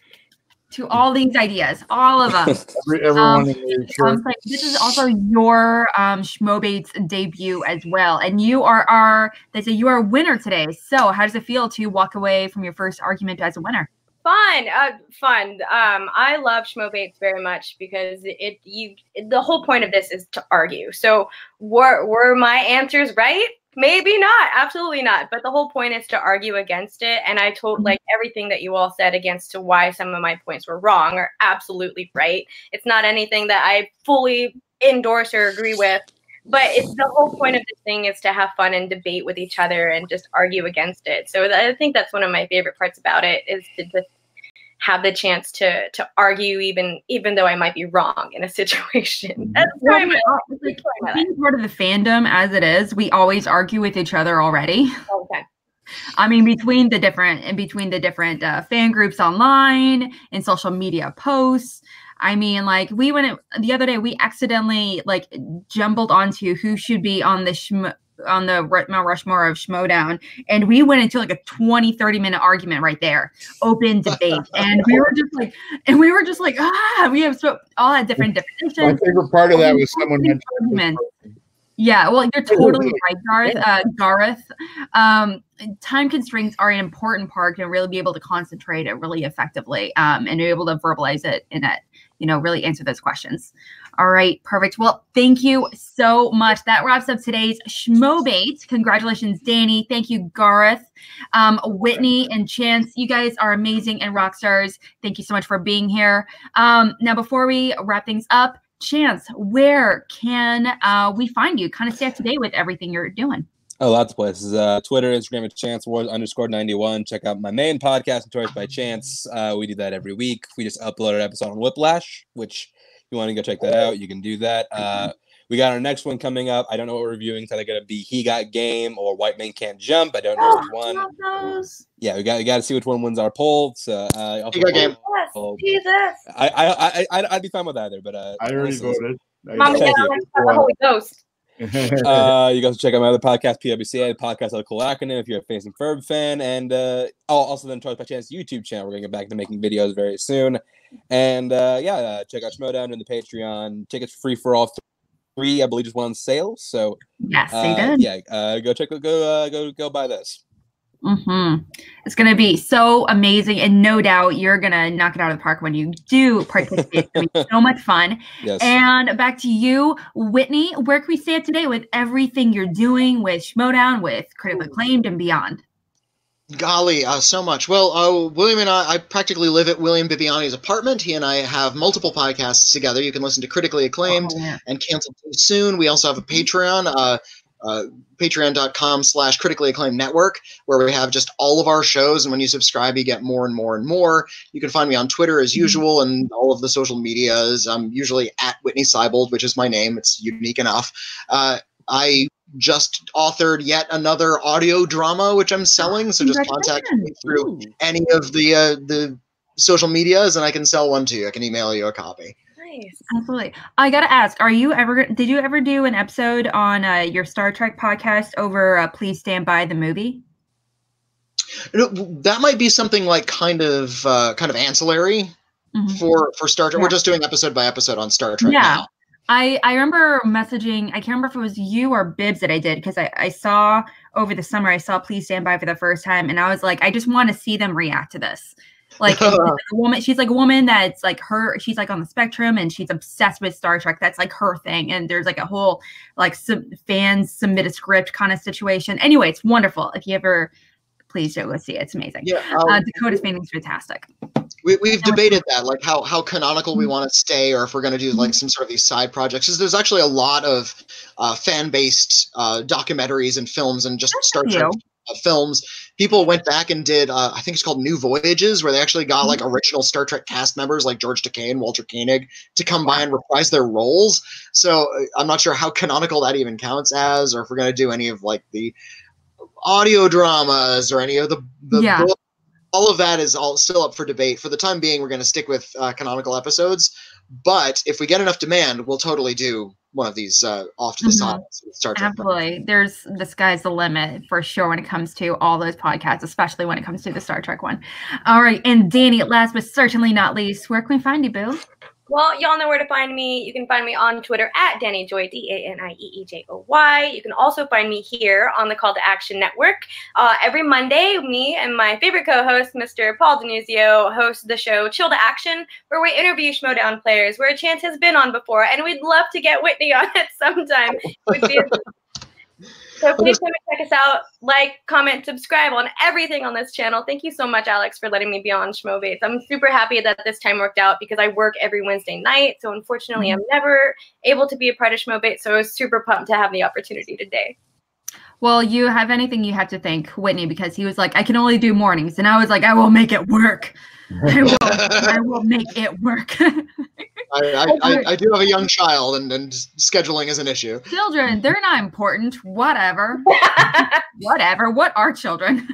to all these ideas, all of them. Every, everyone Um, in the Um, so this is also your um, Schmobates debut as well, and you are our. They say you are a winner today. So, how does it feel to walk away from your first argument as a winner? Fun, uh, fun. Um, I love Schmobates very much because it you the whole point of this is to argue. So were were my answers right? Maybe not, absolutely not. But the whole point is to argue against it. And I told Mhm. like everything that you all said against to why some of my points were wrong are absolutely right. It's not anything that I fully endorse or agree with. But it's the whole point of this thing is to have fun and debate with each other and just argue against it. So I think that's one of my favorite parts about it is to just have the chance to to argue even even though I might be wrong in a situation. That's Well, my, like, probably my life being part of the fandom as it is, we always argue with each other already. time. I mean, between the different and between the different uh, fan groups online and social media posts. I mean, like we went the other day, we accidentally like jumbled onto who should be on the on the Mount Rushmore of Schmoedown. And we went into like a 20, 30 minute argument right there, open debate. and we were just like, and we were just like, ah, we have so all had different definitions. My favorite part of that was someone mentioned yeah, well, you're totally right, Gareth. Uh, Gareth, um, time constraints are an important part to really be able to concentrate it really effectively um, and be able to verbalize it in it, you know, really answer those questions. All right, perfect. Well, thank you so much. That wraps up today's Schmobate. Congratulations, Danny. Thank you, Gareth, um, Witney, and Chance. You guys are amazing and rock stars. Thank you so much for being here. Um, now, before we wrap things up, Chance, where can uh, we find you? Kind of stay up to date with everything you're doing. Oh, lots of places. Uh, Twitter, Instagram at Chance Wars underscore 91. Check out my main podcast, Notorious by Chance. Uh, we do that every week. We just uploaded an episode on Whiplash, which you want to go check that out, you can do that. Uh, we got our next one coming up. I don't know what we're reviewing. It's either going to be He Got Game or White Man Can't Jump. I don't know which one. Yeah, we got we got to see which one wins our poll. So, uh, he got game. Yes, Jesus. I I I I'd be fine with either, but uh, I already voted. Mom and Dad, the Holy Ghost. Uh, you guys check out my other podcast, PWCA, the podcast of cool acronym if you're a Phineas and Ferb fan. And uh, oh, also then Charles by Chance YouTube channel. We're going to get back to making videos very soon. And uh, yeah, uh, check out Schmoedown and the Patreon. Tickets free for all three, I believe, just one on sale. So yes, uh. Yeah, uh, go check, go, uh, go, go buy this. Mm-hmm. It's going to be so amazing, and no doubt you're going to knock it out of the park when you do participate. It's going to be so much fun. Yes. And back to you, Witney. Where can we stay up today with everything you're doing with Schmoedown, with Critically Acclaimed, and beyond? Golly, uh, so much. Well, uh, William and I, I practically live at William Bibbiani's apartment. He and I have multiple podcasts together. You can listen to Critically Acclaimed Oh, yeah. and Canceled Too Soon. We also have a Patreon, uh, uh, patreon.com slash critically acclaimed network, where we have just all of our shows. And when you subscribe, you get more and more and more. You can find me on Twitter as usual and all of the social medias. I'm usually at Witney Seibold, which is my name. It's unique enough. Uh, I just authored yet another audio drama, which I'm selling. So just contact me through any of the uh, the social medias, and I can sell one to you. I can email you a copy. Nice. Absolutely. I got to ask, are you ever, did you ever do an episode on uh, your Star Trek podcast over uh, Please Stand By the movie? You that might be something like kind of uh, kind of ancillary Mhm. for for Star Trek. Yeah. We're just doing episode by episode on Star Trek. Yeah. now. I, I remember messaging, I can't remember if it was you or Bibbs that I did because I, I saw over the summer, I saw Please Stand By for the first time. And I was like, I just want to see them react to this. Like, a woman, she's like a woman that's like her, she's like on the spectrum and she's obsessed with Star Trek. That's like her thing. And there's like a whole like sub- fans submit a script kind of situation. Anyway, it's wonderful. If you ever, please go see it. It's amazing. Yeah, um, Uh, Dakota Fanning's fantastic. we, we've debated that, like how how canonical Mm-hmm. we want to stay, or if we're going to do like some sort of these side projects. 'Cause there's actually a lot of uh, fan based uh, documentaries and films and just Star. Trek uh, films. People went back and did, uh, I think it's called New Voyages, where they actually got like Mm-hmm. original Star Trek cast members like George Takei and Walter Koenig to come by and reprise their roles. So uh, I'm not sure how canonical that even counts as, or if we're going to do any of like the audio dramas or any of the, the Yeah. All of that is all still up for debate. For the time being, we're going to stick with uh, canonical episodes. But if we get enough demand, we'll totally do one of these uh, off to the Mhm. side Star Trek. Absolutely. There's the sky's the limit for sure when it comes to all those podcasts, especially when it comes to the Star Trek one. All right. And Danny, last but certainly not least, where can we find you, Boo? Well, y'all know where to find me. You can find me on Twitter at Danny Joy, D A N I E E J O Y. You can also find me here on the Call to Action Network. Uh, every Monday, me and my favorite co host, Mr. Paul Denuzio, host the show Chill to Action, where we interview Schmoedown players, where a chance has been on before. And we'd love to get Witney on it sometime. It would be- so please come and check us out. Like, comment, subscribe on everything on this channel. Thank you so much, Alex, for letting me be on Schmobates. I'm super happy that this time worked out because I work every Wednesday night. So unfortunately, mm-hmm. I'm never able to be a part of Schmobate. So I was super pumped to have the opportunity today. Well, you have anything you have to thank Witney because he was like, I can only do mornings. And I was like, I will make it work. I will, I will make it work. I, I, I, I do have a young child, and, and scheduling is an issue. children, they're not important. Whatever. Whatever. What are children?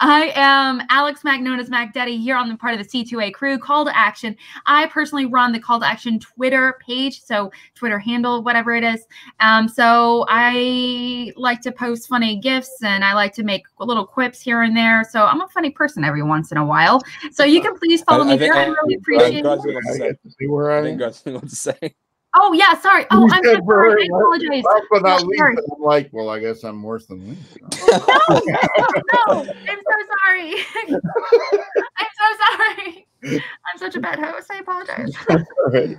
I am Alex Mack, known as Mac Daddy, here on the part of the C2A crew. Call to action. I personally run the call to action Twitter page, so Twitter handle, whatever it is. Um, so I like to post funny gifs and I like to make little quips here and there. So I'm a funny person every once in a while. So you can please follow I- me I think- there. I I- really appreciate it. Garth's gonna I say- see where I I think am. Garth's to say. Oh yeah, sorry. Oh, You I'm so sorry. I apologize. Last but not least, I'm like, well, I guess I'm worse than Lee. no, no, no. I'm so sorry. I'm so sorry. I'm such a bad host. I apologize. All right.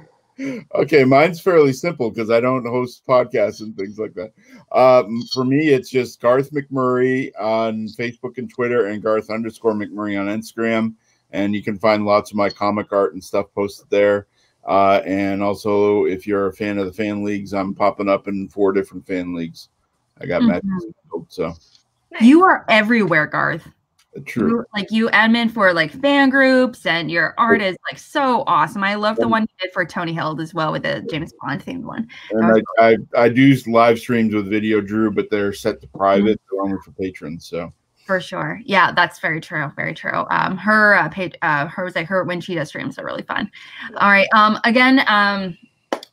Okay, mine's fairly simple because I don't host podcasts and things like that. Um, for me, it's just Garth McMurray on Facebook and Twitter, and Garth underscore McMurray on Instagram. And you can find lots of my comic art and stuff posted there. Uh, and also, if you're a fan of the fan leagues, I'm popping up in four different fan leagues. I got Mhm. matches, so You are everywhere, Garth. uh, true. You, like you admin for like fan groups, and your art is like so awesome. I love the one you did for Tony Held as well with the James Bond themed one. And I, I, I do live streams with Video Drew, but they're set to private, they're only for patrons. So For sure. Yeah, that's very true. Very true. Um, her uh, page, uh, her was like her when she does streams are really fun. All right. Um, again, um,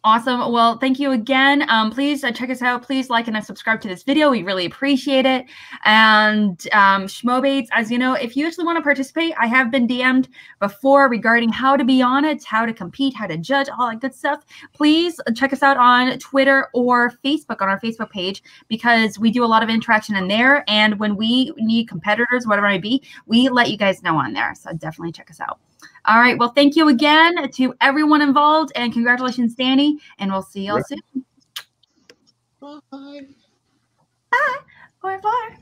awesome. Well, thank you again. Um, please uh, check us out. Please like and uh, subscribe to this video. We really appreciate it. And um, Schmobates, as you know, if you actually want to participate, I have been DM'd before regarding how to be on it, how to compete, how to judge, all that good stuff. Please check us out on Twitter or Facebook on our Facebook page because we do a lot of interaction in there. And when we need competitors, whatever it may be, we let you guys know on there. So definitely check us out. All right. Well, thank you again to everyone involved and congratulations, Danny. And we'll see y'all Yeah. soon. Bye. Au revoir.